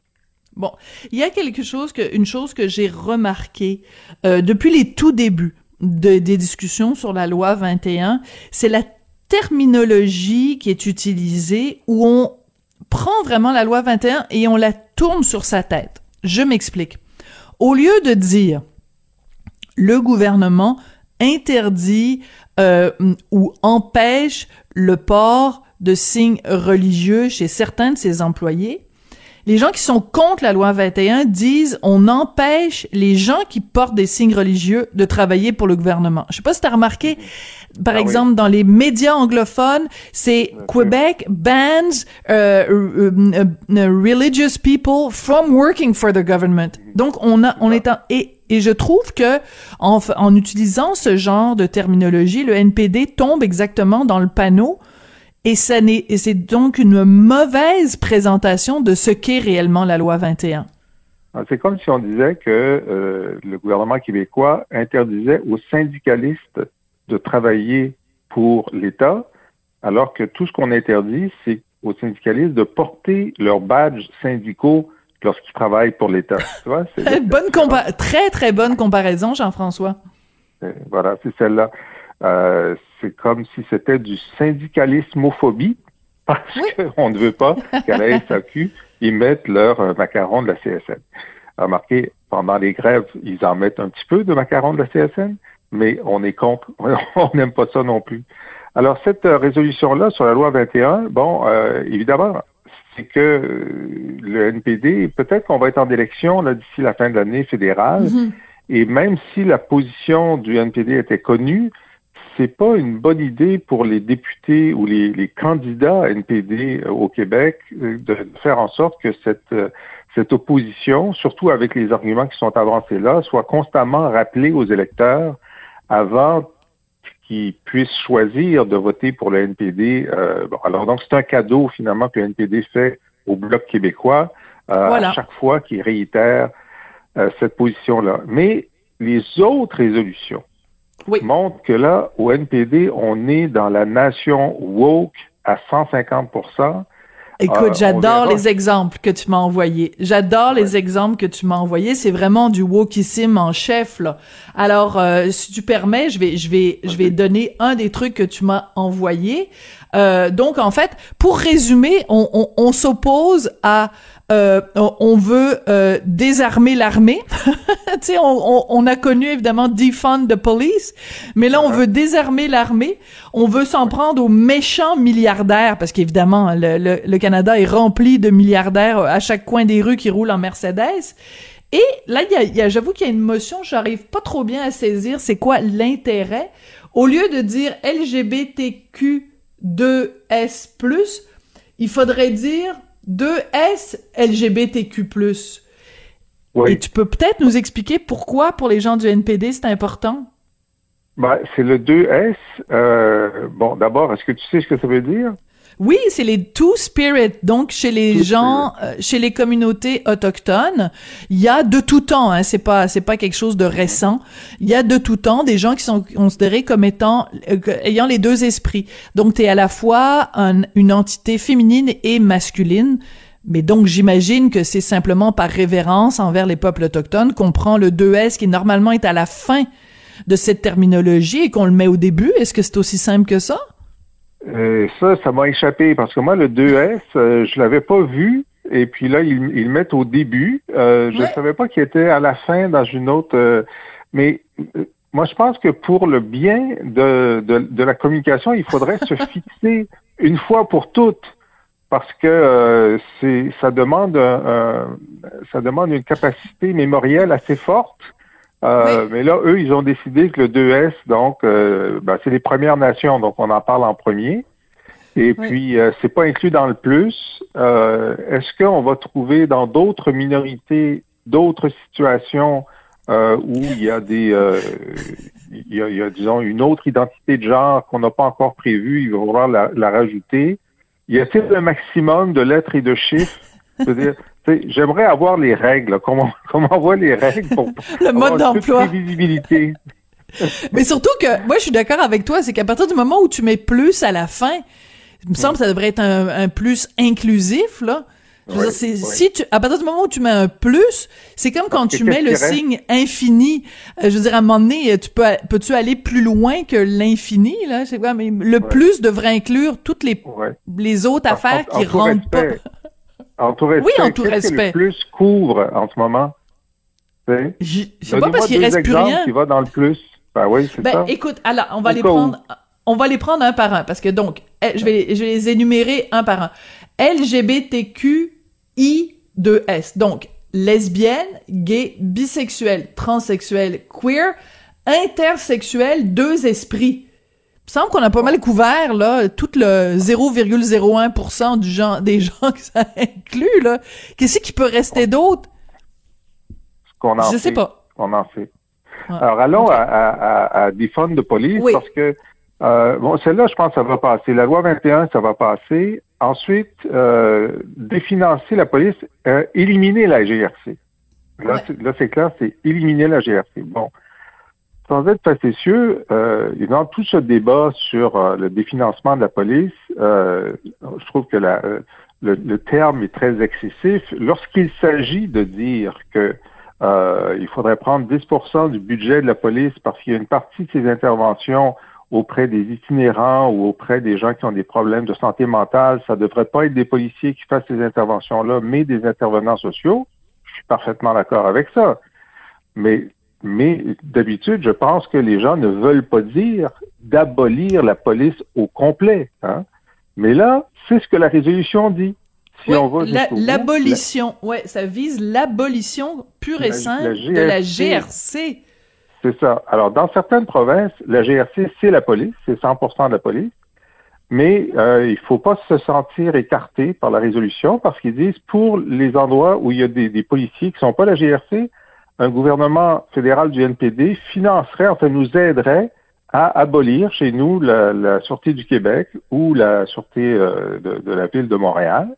Bon, il y a quelque chose que, une chose que j'ai remarqué euh, depuis les tout débuts de, des discussions sur la loi 21, c'est la terminologie qui est utilisée où on prend vraiment la loi 21 et on la tourne sur sa tête. Je m'explique. Au lieu de dire le gouvernement interdit euh, ou empêche le port de signes religieux chez certains de ses employés, les gens qui sont contre la loi 21 disent on empêche les gens qui portent des signes religieux de travailler pour le gouvernement. Je sais pas si tu as remarqué, par ah exemple, dans les médias anglophones, c'est Quebec bans uh, uh, religious people from working for the government. Donc, on a, on est en, et, et je trouve que en, en utilisant ce genre de terminologie, le NPD tombe exactement dans le panneau et c'est donc une mauvaise présentation de ce qu'est réellement la loi 21. Ah, c'est comme si on disait que euh, le gouvernement québécois interdisait aux syndicalistes de travailler pour l'État, alors que tout ce qu'on interdit, c'est aux syndicalistes de porter leurs badges syndicaux lorsqu'ils travaillent pour l'État. bonne très très bonne comparaison, Jean-François. Euh, voilà, c'est celle-là. Euh, c'est comme si c'était du syndicalismophobie parce qu'on ne veut pas qu'à la SAQ, ils mettent leur euh, macaron de la CSN. Remarquez, pendant les grèves, ils en mettent un petit peu de macaron de la CSN, mais on est contre, on n'aime pas ça non plus. Alors, cette euh, résolution-là sur la loi 21, bon, euh, évidemment, c'est que le NPD, peut-être qu'on va être en élection d'ici la fin de l'année fédérale, mm-hmm. et même si la position du NPD était connue, c'est pas une bonne idée pour les députés ou les, candidats à NPD euh, au Québec euh, de faire en sorte que cette, euh, cette opposition, surtout avec les arguments qui sont avancés là, soit constamment rappelée aux électeurs avant qu'ils puissent choisir de voter pour le NPD. bon, alors donc c'est un cadeau finalement que le NPD fait au Bloc québécois à chaque fois qu'il réitère cette position-là. Mais les autres résolutions oui. montre que là, au NPD, on est dans la nation woke à 150% Écoute, euh, j'adore les exemples que tu m'as envoyés. J'adore les exemples que tu m'as envoyés. C'est vraiment du wokissime en chef là. Alors, euh, si tu permets, je vais, je vais, je vais donner un des trucs que tu m'as envoyé. Euh, donc, en fait, pour résumer, on, on, on s'oppose à euh, on veut euh, désarmer l'armée. tu sais, on, on, a connu évidemment defund the police, mais là on veut désarmer l'armée. On veut s'en prendre aux méchants milliardaires parce qu'évidemment le, le, Canada est rempli de milliardaires à chaque coin des rues qui roulent en Mercedes. Et là, il y a, j'avoue qu'il y a une motion, j'arrive pas trop bien à saisir c'est quoi l'intérêt? Au lieu de dire LGBTQ2S+, il faudrait dire 2S LGBTQ+. Oui. Et tu peux peut-être nous expliquer pourquoi, pour les gens du NPD, c'est important? Ben, c'est le 2S. Euh, bon, d'abord, est-ce que tu sais ce que ça veut dire? Oui, c'est les Two Spirit. Donc, chez les gens, euh, chez les communautés autochtones, il y a de tout temps. Hein, c'est pas, c'est pas quelque chose de récent. Il y a de tout temps des gens qui sont considérés comme étant euh, ayant les deux esprits. Donc, tu es à la fois une entité féminine et masculine. Mais donc, j'imagine que c'est simplement par révérence envers les peuples autochtones qu'on prend le 2S qui normalement est à la fin de cette terminologie et qu'on le met au début? Est-ce que c'est aussi simple que ça? Euh, ça, ça m'a échappé parce que moi, le 2S, euh, je l'avais pas vu. Et puis là, ils, ils le mettent au début. Euh, je ne savais pas qu'il était à la fin dans une autre. mais moi, je pense que pour le bien de, de, de la communication, il faudrait se fixer une fois pour toutes parce que c'est ça demande ça demande une capacité mémorielle assez forte euh, mais là, eux, ils ont décidé que le 2S, donc, euh, ben, c'est les Premières Nations, donc on en parle en premier. Et puis, euh, c'est pas inclus dans le plus. Est-ce qu'on va trouver dans d'autres minorités, d'autres situations où il y a des, il y a, il, y a, disons, une autre identité de genre qu'on n'a pas encore prévue, ils vont vouloir la, la rajouter. Y a-t-il un maximum de lettres et de chiffres? C'est-à-dire, J'aimerais avoir les règles, comment, comment on voit les règles pour le mode d'emploi. visibilité. Mais surtout que, moi, je suis d'accord avec toi, c'est qu'à partir du moment où tu mets plus à la fin, il me semble que ça devrait être un, plus inclusif, là. si tu, à partir du moment où tu mets un plus, c'est comme quand tu mets le signe infini. Euh, je veux dire, à un moment donné, tu peux, peux-tu aller plus loin que l'infini, là? C'est quoi, mais le plus devrait inclure toutes les, les autres affaires qui rentrent pas. En tout respect, oui, en tout respect. le plus couvre en ce moment? Je sais pas parce qu'il reste plus rien. qui va dans le plus. Ben oui, c'est ben, écoute, alors, on va les prendre, on va les prendre un par un parce que donc, eh, je vais, je vais les énumérer un par un. LGBTQI2S. Donc, lesbienne, gay, bisexuel, transsexuel, queer, intersexuel, deux esprits. Il me semble qu'on a pas mal couvert là tout le 0,01% du genre des gens que ça inclut là. Qu'est-ce qui peut rester d'autre? Qu'on en Je sais pas. On en fait. Alors allons à, à, à, des fonds de police parce que euh, bon celle-là je pense que ça va passer. La loi 21 ça va passer. Ensuite euh, définancer la police, euh, éliminer la GRC. Là c'est clair, c'est éliminer la GRC. Bon sans être facétieux, euh, dans tout ce débat sur euh, le définancement de la police, euh, je trouve que la, euh, le, terme est très excessif. Lorsqu'il s'agit de dire que il faudrait prendre 10% du budget de la police parce qu'il y a une partie de ces interventions auprès des itinérants ou auprès des gens qui ont des problèmes de santé mentale, ça ne devrait pas être des policiers qui fassent ces interventions-là, mais des intervenants sociaux. Je suis parfaitement d'accord avec ça. Mais mais d'habitude, je pense que les gens ne veulent pas dire d'abolir la police au complet. Hein? Mais là, c'est ce que la résolution dit. Si on va l'abolition, ouais, ça vise l'abolition pure et simple de la GRC. C'est ça. Alors, dans certaines provinces, la GRC, c'est la police, c'est 100% de la police. Mais euh, il faut pas se sentir écarté par la résolution parce qu'ils disent pour les endroits où il y a des, des policiers qui sont pas la GRC, un gouvernement fédéral du NPD financerait, enfin nous aiderait à abolir chez nous la, la Sûreté du Québec ou la Sûreté euh, de, de, la ville de Montréal.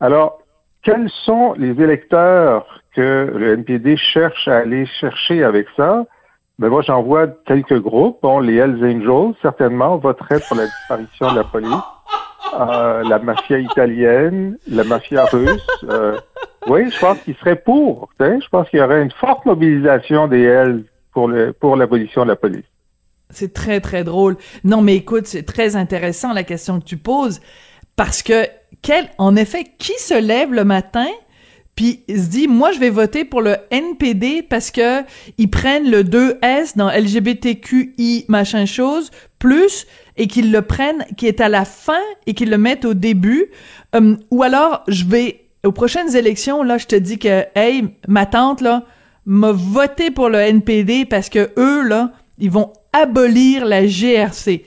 Alors, quels sont les électeurs que le NPD cherche à aller chercher avec ça? Ben moi, j'en vois quelques groupes. Bon, les Hells Angels, certainement, voteraient pour la disparition de la police. Euh, la mafia italienne, la mafia russe. Euh, oui, je pense qu'il serait pour. Je pense qu'il y aurait une forte mobilisation des Hells pour, le, pour de la police. C'est très, très drôle. Non, mais écoute, c'est très intéressant la question que tu poses parce que, en effet, qui se lève le matin puis se dit moi je vais voter pour le NPD parce que ils prennent le 2S dans LGBTQI machin chose plus et qu'ils le prennent qui est à la fin et qu'ils le mettent au début. Euh, ou alors je vais aux prochaines élections là je te dis que hey ma tante là m'a voté pour le NPD parce que eux là ils vont abolir la GRC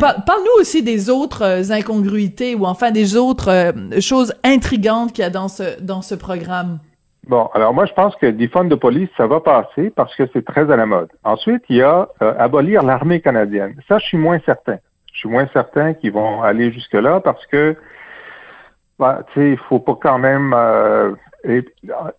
parle-nous aussi des autres euh, incongruités ou enfin des autres euh, choses intrigantes qu'il y a dans ce dans ce programme. Bon, alors moi, je pense que defund de police, ça va passer parce que c'est très à la mode. Ensuite, il y a euh, abolir l'armée canadienne. Ça, je suis moins certain. Je suis moins certain qu'ils vont aller jusque-là parce que, bah, tu sais, il faut pas quand même... Euh,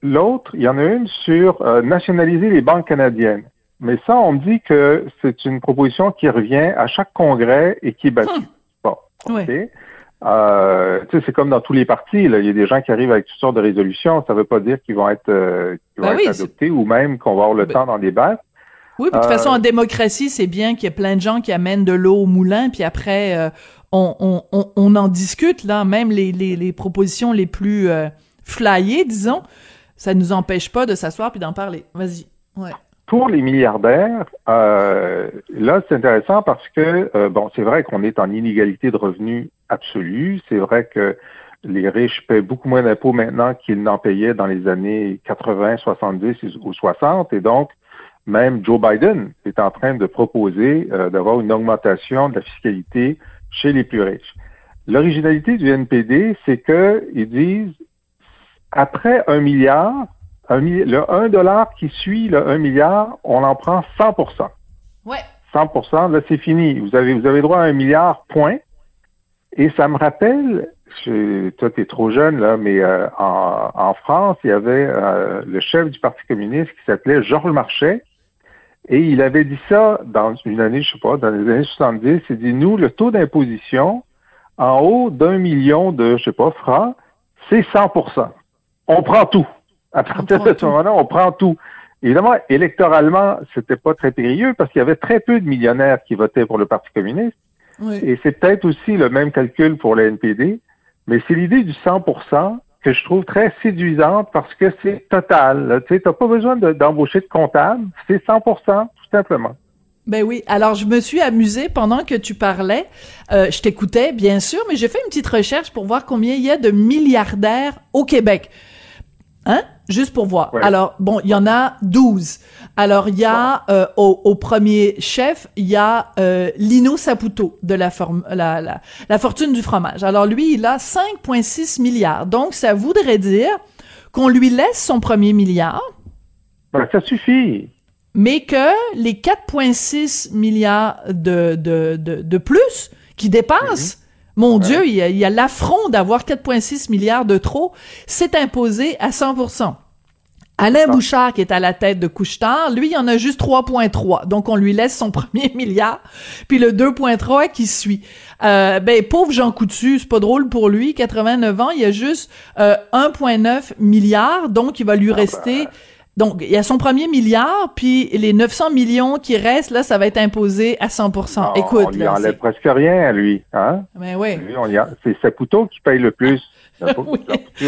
l'autre, il y en a une sur euh, nationaliser les banques canadiennes. Mais ça, on me dit que c'est une proposition qui revient à chaque congrès et qui est battue. Bon, Ouais. OK. Euh, tu sais, c'est comme dans tous les partis. Là. Il y a des gens qui arrivent avec toutes sortes de résolutions. Ça ne veut pas dire qu'ils vont être, euh, qu'ils vont Ben être adoptés ou même qu'on va avoir le Ben- temps d'en débattre. Oui, puis de toute Euh, façon, en démocratie, c'est bien qu'il y ait plein de gens qui amènent de l'eau au moulin, puis après, euh, on, on, on, on en discute, là, même les, les, les propositions les plus euh, flyées, disons, ça nous empêche pas de s'asseoir puis d'en parler. Vas-y. Ouais. Pour les milliardaires, euh, là, c'est intéressant parce que, euh, bon, c'est vrai qu'on est en inégalité de revenus absolue. C'est vrai que les riches paient beaucoup moins d'impôts maintenant qu'ils n'en payaient dans les années 80, 70 ou 60. Et donc, même Joe Biden est en train de proposer euh, d'avoir une augmentation de la fiscalité chez les plus riches. L'originalité du NPD, c'est qu'ils disent, après un milliard, un le 1 dollar qui suit le 1 milliard, on en prend 100 Ouais. 100 là, c'est fini. Vous avez, vous avez droit à un milliard, point. Et ça me rappelle, je, toi, t'es trop jeune, là, mais euh, en, en France, il y avait euh, le chef du Parti communiste qui s'appelait Georges Marchais. Et il avait dit ça dans une année, je sais pas, dans les années 70. Il dit, nous, le taux d'imposition en haut d'un million de, je sais pas, francs, c'est 100% On prend tout. À partir de ce moment-là, on prend tout. Évidemment, électoralement, c'était pas très périlleux parce qu'il y avait très peu de millionnaires qui votaient pour le Parti communiste. Oui. Et c'est peut-être aussi le même calcul pour le NPD, mais c'est l'idée du 100% que je trouve très séduisante parce que c'est total. Tu sais, t'as pas besoin de- d'embaucher de comptable, c'est 100% tout simplement. Ben oui. Alors, je me suis amusée pendant que tu parlais. Euh, je t'écoutais, bien sûr, mais j'ai fait une petite recherche pour voir combien il y a de milliardaires au Québec. Hein? Juste pour voir. Ouais. Alors, bon, il y en a 12. Alors, il y a euh, au, au premier chef, il y a euh, Lino Saputo de la, la, la, la fortune du fromage. Alors, lui, il a 5,6 milliards. Donc, ça voudrait dire qu'on lui laisse son premier milliard, Ben, ça suffit. mais que les 4,6 milliards de, de, de, de plus qui dépassent, mon Dieu, il y a, il y a l'affront d'avoir 4,6 milliards de trop, c'est imposé à 100%. Alain Bouchard, qui est à la tête de Couchetard, lui, il en a juste 3,3. Donc, on lui laisse son premier milliard, puis le 2,3 qui suit. Euh, ben, pauvre Jean Coutu, c'est pas drôle pour lui, 89 ans, il y a juste euh, 1,9 milliard, donc il va lui rester... Donc, il y a son premier milliard, puis les 900 millions qui restent, là, ça va être imposé à 100%. Non, Écoute, on lui là, enlève presque rien à lui. Hein? Ben ouais. Lui, on y a- C'est Saputo qui paye le plus. Saputo, Oui.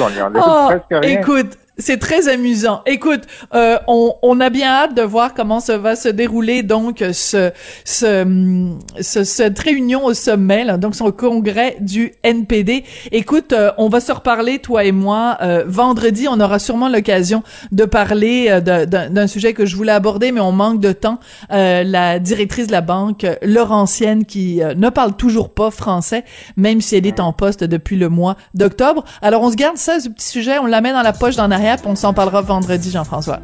on lui enlève Oh, presque rien. écoute, c'est très amusant. Écoute, euh, on, on a bien hâte de voir comment ça va se dérouler donc ce, ce, ce- cette réunion au sommet, là, donc son congrès du NPD. Écoute, euh, on va se reparler toi et moi euh, vendredi. On aura sûrement l'occasion de parler euh, d'un sujet que je voulais aborder, mais on manque de temps. Euh, la directrice de la banque, Laurentienne, qui euh, ne parle toujours pas français, même si elle est en poste depuis le mois d'octobre. Alors on se garde ça, ce petit sujet, on la met dans la poche d'en arrière, on s'en parlera vendredi, Jean-François.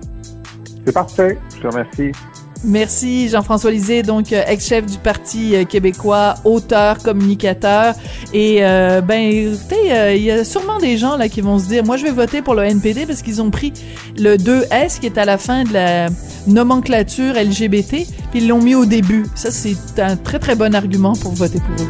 C'est parfait. Je te remercie. Merci Jean-François Lisée, donc euh, ex-chef du Parti euh, québécois, auteur, communicateur. Et euh, ben écoutez, euh, il y a sûrement des gens là qui vont se dire, moi je vais voter pour le NPD parce qu'ils ont pris le 2S qui est à la fin de la nomenclature LGBT, puis ils l'ont mis au début. Ça c'est un très très bon argument pour voter pour eux.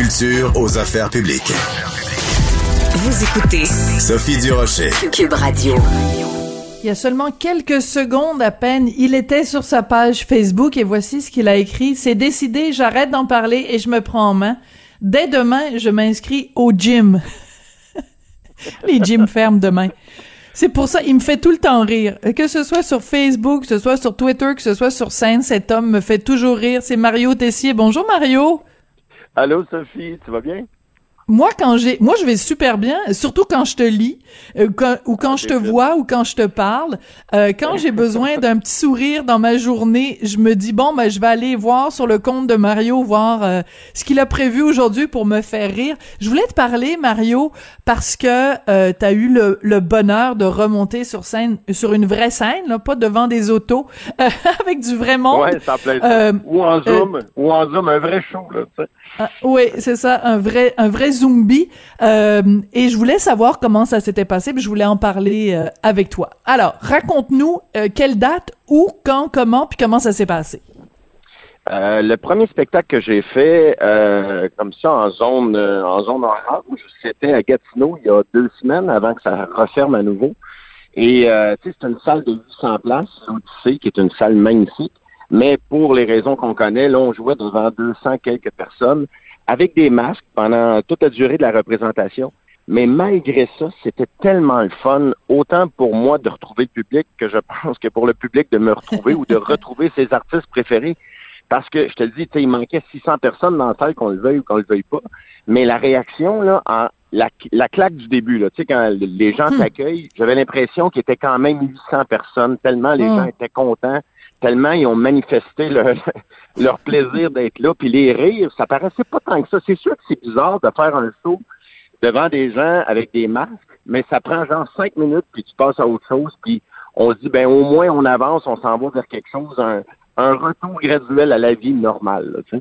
Culture aux affaires publiques. Vous écoutez Sophie Durocher. Cube Radio. Il y a seulement quelques secondes à peine, il était sur sa page Facebook et voici ce qu'il a écrit. C'est décidé, j'arrête d'en parler et je me prends en main. Dès demain, je m'inscris au gym. Les gyms ferment demain. C'est pour ça, il me fait tout le temps rire. Que ce soit sur Facebook, que ce soit sur Twitter, que ce soit sur scène, cet homme me fait toujours rire. C'est Mario Tessier. Bonjour Mario. Allô Sophie, tu vas bien? Moi quand j'ai moi je vais super bien surtout quand je te lis euh, quand- ou quand je te vois ou quand je te parle Euh, quand j'ai besoin d'un petit sourire dans ma journée je me dis bon ben je vais aller voir sur le compte de Mario voir euh, ce qu'il a prévu aujourd'hui pour me faire rire je voulais te parler Mario parce que euh, tu as eu le, le bonheur de remonter sur scène sur une vraie scène là pas devant des autos euh, avec du vrai monde Ouais, ça plaît. Euh, ou en Zoom, ou en Zoom, un vrai show, là, tu sais. ah, oui, c'est ça, un vrai, un vrai zombie. Euh, et je voulais savoir comment ça s'était passé, puis je voulais en parler euh, avec toi. Alors, raconte-nous euh, quelle date, où, quand, comment, puis comment ça s'est passé. Euh, le premier spectacle que j'ai fait, comme ça, en zone, en zone orange, c'était à Gatineau il y a deux semaines avant que ça referme à nouveau. Et c'est une salle de 800 places, l'Odyssée, qui est une salle magnifique. Mais pour les raisons qu'on connaît, là, on jouait devant 200 quelques personnes avec des masques pendant toute la durée de la représentation. Mais malgré ça, c'était tellement le fun, autant pour moi de retrouver le public que je pense que pour le public de me retrouver ou de retrouver ses artistes préférés. Parce que, je te le dis, tu sais, il manquait 600 personnes dans la salle, qu'on le veuille ou qu'on le veuille pas. Mais la réaction, là, en, la, la claque du début, là, tu sais, quand les gens t'accueillent, j'avais l'impression qu'il était quand même 800 personnes, tellement les Hmm. gens étaient contents, tellement ils ont manifesté leur, leur plaisir d'être là. Puis les rires, ça paraissait pas tant que ça. C'est sûr que c'est bizarre de faire un show devant des gens avec des masques, mais ça prend genre cinq minutes, puis tu passes à autre chose, puis on se dit, ben au moins on avance, on s'en va vers quelque chose, un, un retour graduel à la vie normale. là.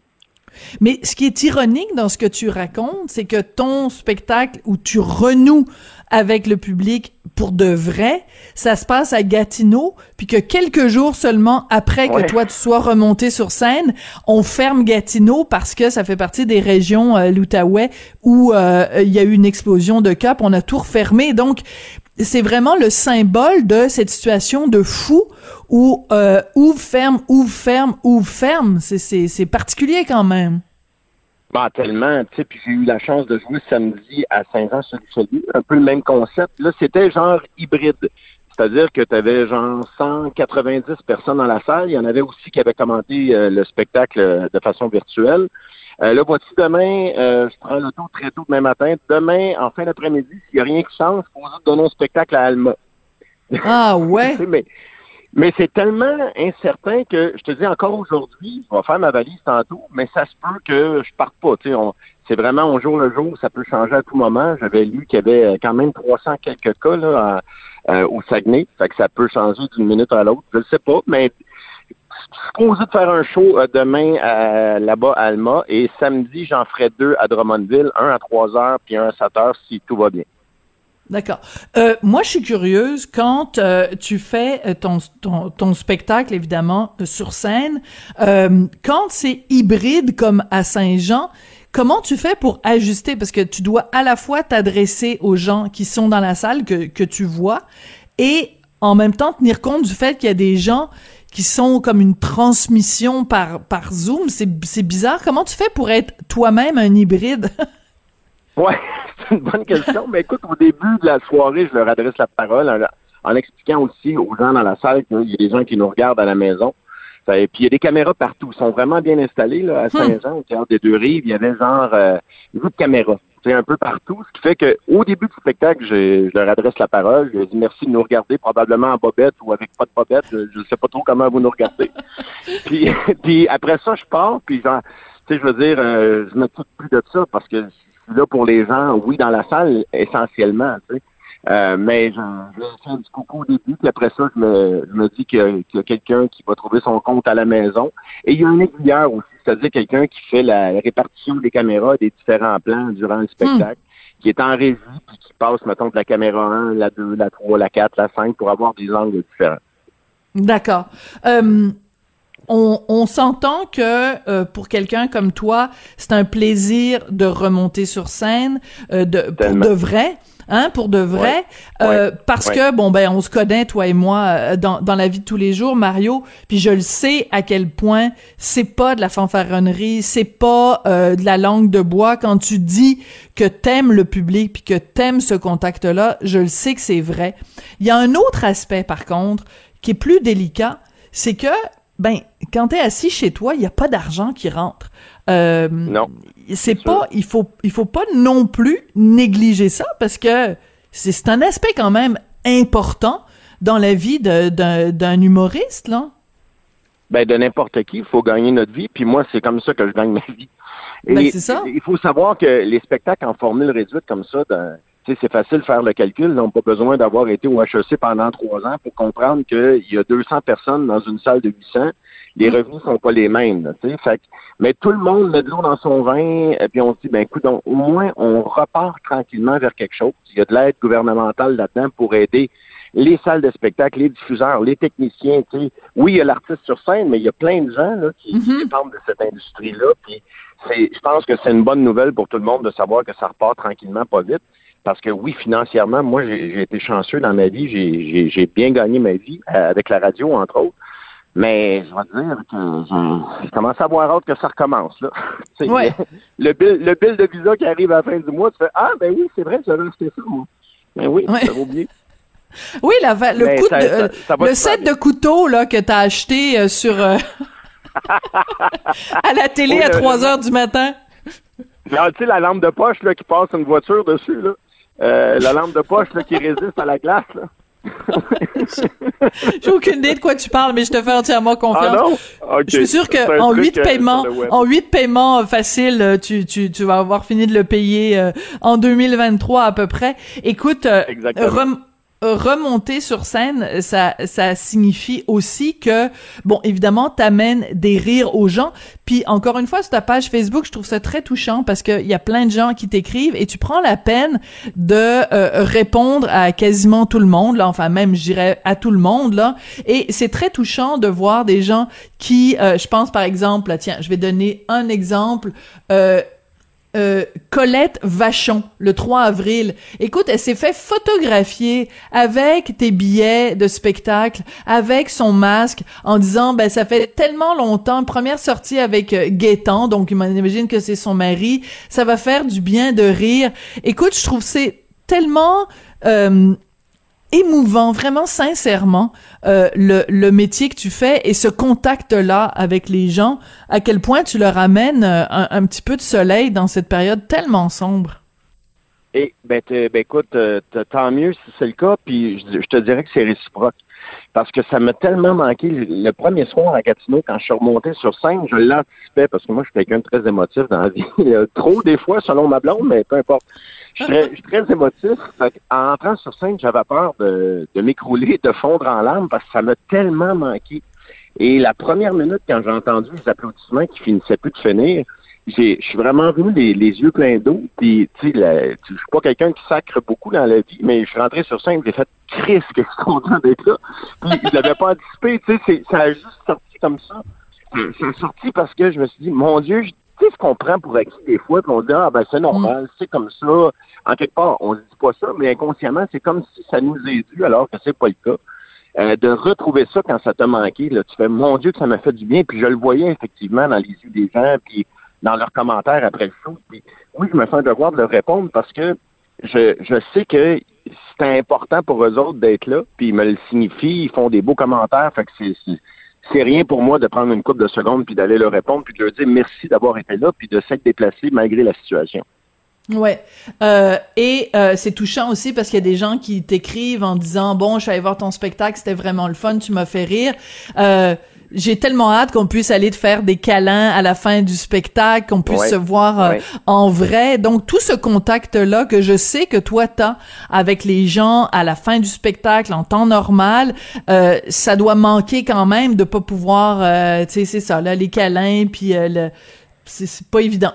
Mais ce qui est ironique dans ce que tu racontes, c'est que ton spectacle où tu renoues avec le public pour de vrai, ça se passe à Gatineau, puis que quelques jours seulement après que toi tu sois remonté sur scène, on ferme Gatineau parce que ça fait partie des régions euh, l'Outaouais où euh, il y a eu une explosion de cas, on a tout refermé. Donc c'est vraiment le symbole de cette situation de fou où euh, ouvre ferme ouvre ferme ouvre ferme. C'est particulier quand même. Bah, tellement, tu sais, puis j'ai eu la chance de jouer samedi à Saint-Jean-sur-Richelieu, un peu le même concept. Là, c'était genre hybride. C'est-à-dire que tu avais genre 190 personnes dans la salle. Il y en avait aussi qui avaient commenté euh, le spectacle euh, de façon virtuelle. Euh, là, voici demain, euh, je prends l'auto très tôt demain matin. Demain, en fin d'après-midi, s'il n'y a rien qui change, il faut donner un spectacle à Alma. Ah ouais? Mais mais c'est tellement incertain que je te dis encore aujourd'hui, je vais faire ma valise tantôt, mais ça se peut que je parte pas. C'est vraiment au jour le jour, ça peut changer à tout moment. J'avais lu qu'il y avait euh, quand même 300 quelques cas là, à- euh, au Saguenay, fait que ça peut changer d'une minute à l'autre. Je ne sais pas, mais supposé de faire un show euh, demain là-bas à Alma et samedi j'en ferai deux à Drummondville, un à 3 heures puis un à 7 heures si tout va bien. D'accord. Euh, moi, je suis curieuse quand euh, tu fais ton, ton, spectacle, évidemment, sur scène, quand c'est hybride comme à Saint-Jean, comment tu fais pour ajuster? Parce que tu dois à la fois t'adresser aux gens qui sont dans la salle, que, que tu vois, et en même temps tenir compte du fait qu'il y a des gens qui sont comme une transmission par, par Zoom. C'est c'est bizarre. Comment tu fais pour être toi-même un hybride? Ouais, c'est une bonne question. Mais écoute, au début de la soirée, je leur adresse la parole en, en expliquant aussi aux gens dans la salle qu'il y a des gens qui nous regardent à la maison. Et puis il y a des caméras partout. Ils sont vraiment bien installés là, à Saint-Jean, au théâtre des deux rives. Il y avait genre euh, huit caméras. C'est un peu partout. Ce qui fait que au début du spectacle, je, je leur adresse la parole. Je leur dis merci de nous regarder, probablement en bobette ou avec pas de bobette. Je ne sais pas trop comment vous nous regardez. puis, puis après ça, je pars, puis genre, tu sais, je veux dire, euh, je touche plus de ça parce que je suis là pour les gens, oui, dans la salle, essentiellement, tu sais. Euh, mais je, je faire du coucou au début, puis après ça, je me, je me dis qu'il y a, a quelqu'un qui va trouver son compte à la maison. Et il y a un aiguilleur aussi, c'est-à-dire quelqu'un qui fait la répartition des caméras des différents plans durant le spectacle, qui est en régie, puis qui passe, mettons, de la caméra 1, la 2, la 3, la 4, la 5, pour avoir des angles différents. D'accord. Euh, on, on s'entend que euh, pour quelqu'un comme toi, c'est un plaisir de remonter sur scène, euh, de pour de vrai. Hein, pour de vrai, euh, parce Ouais. que bon ben on se connaît toi et moi euh, dans dans la vie de tous les jours Mario, puis je le sais à quel point c'est pas de la fanfaronnerie, c'est pas euh, de la langue de bois quand tu dis que t'aimes le public puis que t'aimes ce contact là, je le sais que c'est vrai. Il y a un autre aspect par contre qui est plus délicat, c'est que ben quand t'es assis chez toi, il y a pas d'argent qui rentre. Euh, Non. c'est sûr. pas il faut il faut pas non plus négliger ça parce que c'est un aspect quand même important dans la vie d'un d'un humoriste là. Ben, de n'importe qui, il faut gagner notre vie. Puis moi, c'est comme ça que je gagne ma vie. Et Ben, c'est ça. Il faut savoir que les spectacles en formule réduite comme ça, c'est facile de faire le calcul. On n'a pas besoin d'avoir été au HEC pendant trois ans pour comprendre qu'il y a 200 personnes dans une salle de 800. Les revenus sont pas les mêmes. là. Fait mais tout le monde met de l'eau dans son vin. Et puis on se dit, ben écoute, au moins, on repart tranquillement vers quelque chose. Il y a de l'aide gouvernementale là-dedans pour aider les salles de spectacle, les diffuseurs, les techniciens, tu sais. Oui, il y a l'artiste sur scène, mais il y a plein de gens là, qui, qui dépendent de cette industrie-là. Puis je pense que c'est une bonne nouvelle pour tout le monde de savoir que ça repart tranquillement, pas vite. Parce que oui, financièrement, moi, j'ai, été chanceux dans ma vie. J'ai, bien gagné ma vie euh, avec la radio, entre autres. Mais je vais te dire que je, commence à avoir hâte que ça recommence. Là. Tu Ouais. le, bill, le bill de visa qui arrive à la fin du mois, tu fais Ah, ben oui, c'est vrai, j'avais acheté ça, moi. Ben oui, Ouais. j'avais oublié. Oui, la, le Mais coup ça- de, ça- euh, ça le set bien. de couteaux là que t'as acheté euh, sur euh, à la télé Oui, à le- 3 heures du matin. Tu sais, la lampe de poche là, qui passe une voiture dessus, là. Euh, la lampe de poche là, qui résiste à la glace. Là. J'ai aucune idée de quoi tu parles, mais je te fais entièrement confiance. Ah non? Ok. Je suis sûr que en truc, huit euh, paiements, en huit paiements euh, faciles, euh, tu, tu, tu vas avoir fini de le payer euh, en 2023 à peu près. Écoute, euh, rem- euh, remonter sur scène, ça, ça signifie aussi que, bon, évidemment, t'amènes des rires aux gens. Puis encore une fois, sur ta page Facebook, je trouve ça très touchant parce qu'il y a plein de gens qui t'écrivent et tu prends la peine de euh, répondre à quasiment tout le monde, là, enfin même, je dirais à tout le monde, là. Et c'est très touchant de voir des gens qui, euh, je pense par exemple, tiens, je vais donner un exemple. Euh, euh, Colette Vachon, le 3 avril. Écoute, elle s'est fait photographier avec tes billets de spectacle, avec son masque, en disant, ben, ça fait tellement longtemps, première sortie avec euh, Gaétan, donc imagine que c'est son mari, ça va faire du bien de rire. Écoute, je trouve c'est tellement... euh, émouvant, vraiment sincèrement, euh, le, le métier que tu fais et ce contact-là avec les gens, à quel point tu leur amènes euh, un, petit peu de soleil dans cette période tellement sombre? Et ben, t'es- ben écoute, euh, tant mieux si c'est le cas, puis je te dirais que c'est réciproque. Parce que ça m'a tellement manqué le, premier soir à Gatineau, quand je suis remonté sur scène, je l'anticipais, parce que moi, je suis quelqu'un de très émotif dans la vie. Trop des fois, selon ma blonde, mais peu importe. Je suis très, émotif. En entrant sur scène, j'avais peur de, de m'écrouler, de fondre en larmes, parce que ça m'a tellement manqué. Et la première minute, quand j'ai entendu les applaudissements qui finissaient plus de finir, je suis vraiment venu les, les yeux pleins d'eau. Puis, tu sais, je suis pas quelqu'un qui sacre beaucoup dans la vie, mais je suis rentré sur scène, j'ai fait Chris, que je suis content d'être là. Puis, je l'avais pas anticipé, tu sais, c'est- ça a juste sorti comme ça. A sorti parce que je me suis dit, mon Dieu, tu sais ce qu'on prend pour acquis des fois, puis on dit, ah ben c'est normal, c'est comme ça. En quelque part, on se dit pas ça, mais inconsciemment, c'est comme si ça nous est dû, alors que c'est pas le cas. Euh, de retrouver ça quand ça t'a manqué, là, tu fais mon Dieu que ça m'a fait du bien, puis je le voyais effectivement dans les yeux des gens, puis dans leurs commentaires après le show. Puis oui, je me sens devoir de leur répondre parce que je, je sais que c'est important pour eux autres d'être là, puis ils me le signifient, ils font des beaux commentaires, fait que c'est c'est- rien pour moi de prendre une couple de secondes puis d'aller leur répondre puis de leur dire merci d'avoir été là puis de s'être déplacé malgré la situation. Ouais. Euh, et euh, c'est touchant aussi parce qu'il y a des gens qui t'écrivent en disant bon, je suis allé voir ton spectacle, c'était vraiment le fun, tu m'as fait rire. Euh, j'ai tellement hâte qu'on puisse aller te faire des câlins à la fin du spectacle, qu'on puisse Ouais. se voir euh, Ouais. en vrai. Donc tout ce contact-là que je sais que toi t'as avec les gens à la fin du spectacle en temps normal, euh, ça doit manquer quand même de pas pouvoir, euh, tu sais, c'est ça, là, les câlins, puis euh, le, c'est pas évident.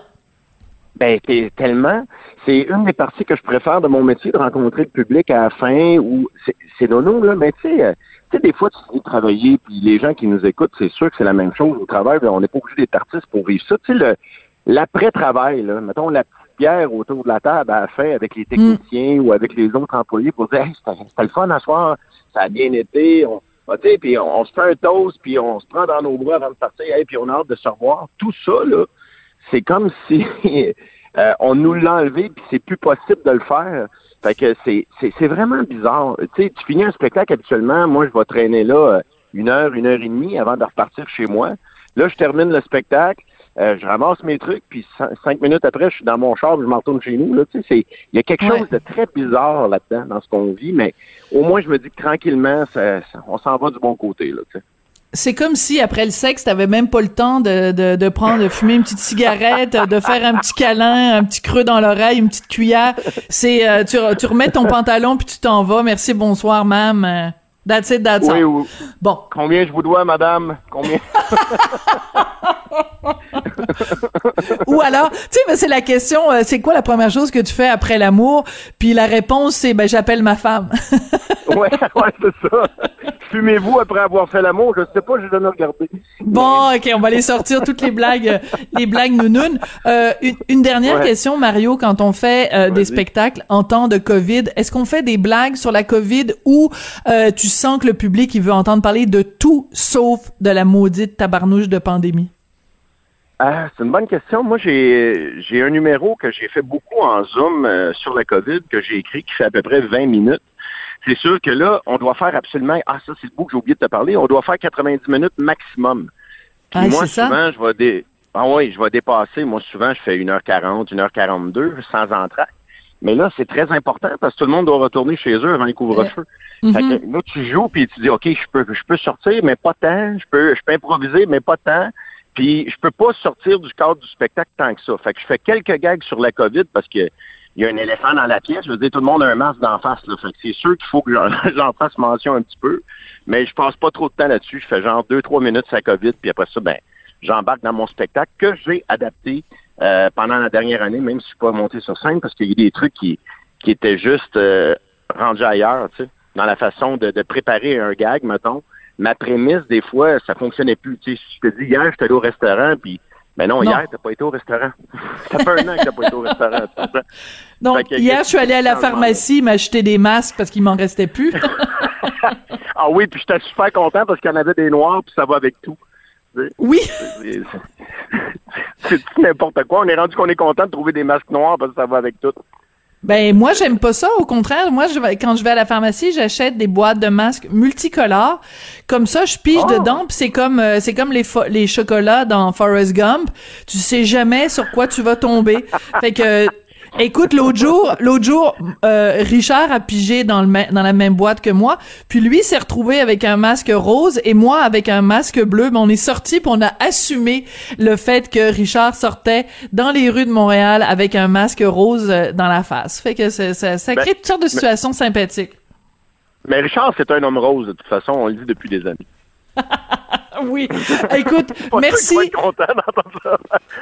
Ben, tellement. C'est une des parties que je préfère de mon métier, de rencontrer le public à la fin, ou c'est- c'est nono, là, mais tu sais, euh, tu sais, des fois, tu de travailler, puis les gens qui nous écoutent, c'est sûr que c'est la même chose au travail, on n'est pas obligé d'être artiste pour vivre ça. Tu sais, le- l'après-travail, là, mettons la petite bière autour de la table à la fin avec les techniciens ou avec les autres employés pour dire, hey, c'était le fun à soir, ça a bien été, on, ah, tu sais, puis on, on se fait un toast, puis on se prend dans nos bras avant de partir, hey, puis on a hâte de se revoir. Tout ça, là, c'est comme si euh, on nous l'a enlevé puis c'est plus possible de le faire. Fait que c'est c'est c'est vraiment bizarre. Tu sais, tu finis un spectacle habituellement, moi je vais traîner là euh, une heure, une heure et demie avant de repartir chez moi. Là, je termine le spectacle, euh, je ramasse mes trucs, puis cin- cinq minutes après, je suis dans mon char, je m'en retourne chez nous. Là, tu sais, c'est il y a quelque Ouais. chose de très bizarre là-dedans dans ce qu'on vit, mais au moins je me dis que tranquillement, ça, ça- on s'en va du bon côté là. Tu sais. C'est comme si après le sexe, t'avais même pas le temps de, de, de prendre, de fumer une petite cigarette, de faire un petit câlin, un petit creux dans l'oreille, une petite cuillère. C'est euh, tu, tu remets ton pantalon puis tu t'en vas. Merci, bonsoir, mam. That's it, that's Oui, all. ou- Bon, combien je vous dois, madame? Combien? Ou alors, tu sais, ben, c'est la question. euh, c'est quoi la première chose que tu fais après l'amour? Puis la réponse, c'est ben j'appelle ma femme. Ouais, ouais, c'est ça. Fumez-vous après avoir fait l'amour? Je sais pas, j'ai jamais regardé. Bon, ok, on va aller sortir toutes les blagues, euh, les blagues nounounes. Euh, une, une dernière Ouais. question, Mario, quand on fait euh, des spectacles en temps de COVID, est-ce qu'on fait des blagues sur la COVID ou euh, tu sens que le public il veut entendre parler de tout sauf de la maudite tabarnouche de pandémie? Ah, c'est une bonne question. Moi, j'ai j'ai un numéro que j'ai fait beaucoup en Zoom euh, sur la COVID, que j'ai écrit, qui fait à peu près 20 minutes. C'est sûr que là, on doit faire absolument... Ah, ça, c'est le bout que j'ai oublié de te parler. On doit faire 90 minutes maximum. Puis Ah, moi, c'est ça? souvent, je vais... Dé... Ah oui, je vais dépasser. Moi, souvent, je fais 1h40, 1h42 sans entraque. Mais là, c'est très important parce que tout le monde doit retourner chez eux avant les couvre-feu. Fait que là, tu joues puis tu dis, OK, je peux, je peux sortir, mais pas tant. Je peux, je peux improviser, mais pas tant. Puis je peux pas sortir du cadre du spectacle tant que ça. Fait que je fais quelques gags sur la COVID parce que il y a un éléphant dans la pièce. Je veux dire, tout le monde a un masque d'en face. Là. Fait que c'est sûr qu'il faut que j'en, j'en fasse mention un petit peu. Mais je passe pas trop de temps là-dessus. Je fais genre deux, trois minutes sur la COVID, puis après ça, ben, j'embarque dans mon spectacle que j'ai adapté euh, pendant la dernière année, même si je suis pas monté sur scène, parce qu'il y a des trucs qui, qui étaient juste euh, rendus ailleurs, tu sais, dans la façon de, de préparer un gag, mettons. Ma prémisse, des fois, ça fonctionnait plus. Tu sais, je te dis, hier, j'étais allé au restaurant, puis ben non, Non. hier, t'as pas été au restaurant. ça fait un an que t'as pas été au restaurant. Donc, que hier, je suis allée à la pharmacie m'acheter des masques parce qu'il m'en restait plus. Ah oui, puis j'étais super content parce qu'il y en avait des noirs, puis ça va avec tout. Oui. C'est- n'importe quoi. On est rendu qu'on est content de trouver des masques noirs parce que ça va avec tout. Ben moi j'aime pas ça. Au contraire, moi je quand je vais à la pharmacie, j'achète des boîtes de masques multicolores. Comme ça, je pige Oh! dedans. Puis c'est comme euh, c'est comme les les chocolats dans Forrest Gump. Tu sais jamais sur quoi tu vas tomber. fait que Écoute, l'autre jour, l'autre jour, euh, Richard a pigé dans le dans la même boîte que moi, puis lui s'est retrouvé avec un masque rose et moi avec un masque bleu. Mais on est sorti puis on a assumé le fait que Richard sortait dans les rues de Montréal avec un masque rose euh, dans la face. Fait que ça, ça, ça crée Ben, toutes sortes de situations sympathiques. Mais Richard, c'est un homme rose, de toute façon, on le dit depuis des années. Oui. Écoute, merci.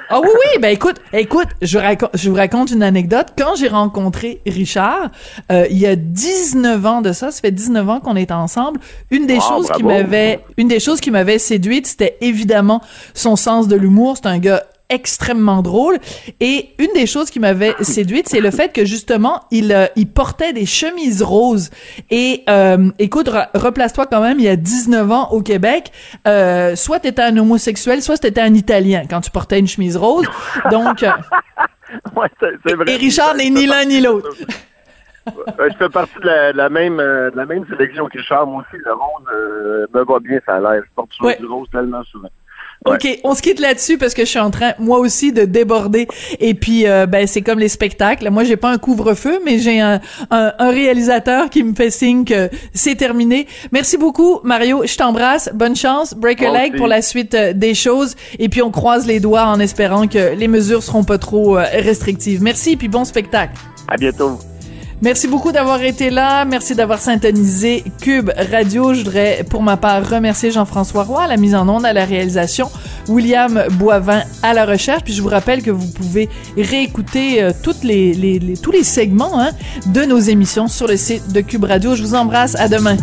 Ah oui, oui, ben écoute, écoute, je, raconte, je vous raconte une anecdote. Quand j'ai rencontré Richard, euh, il y a 19 ans de ça, ça fait 19 ans qu'on est ensemble, une des choses qui m'avait une des choses qui m'avait séduite, c'était évidemment son sens de l'humour. C'est un gars extrêmement drôle et une des choses qui m'avait séduite c'est le fait que justement il euh, il portait des chemises roses et euh, écoute re- replace-toi quand même il y a 19 ans au Québec euh, soit t'étais un homosexuel soit t'étais un italien quand tu portais une chemise rose donc Ouais, c'est c'est vrai. et Richard n'est ni l'un ni l'autre je fais partie de la, de la même euh, de la même sélection que Richard. Moi aussi, le rose me va bien, ça a l'air. Je porte souvent Ouais. du rose tellement souvent. Ouais. OK, on se quitte là-dessus parce que je suis en train, moi aussi, de déborder. Et puis, euh, ben, c'est comme les spectacles. Moi, j'ai pas un couvre-feu, mais j'ai un, un, un réalisateur qui me fait signe que c'est terminé. Merci beaucoup, Mario. Je t'embrasse. Bonne chance. Break a leg pour la suite euh, des choses. Et puis, on croise les doigts en espérant que les mesures seront pas trop euh, restrictives. Merci, puis bon spectacle. À bientôt. Merci beaucoup d'avoir été là. Merci d'avoir syntonisé Cube Radio. Je voudrais, pour ma part, remercier Jean-François Roy à la mise en onde, à la réalisation. William Boivin à la recherche. Puis je vous rappelle que vous pouvez réécouter euh, tous les segments hein, de nos émissions sur le site de Cube Radio. Je vous embrasse. À demain.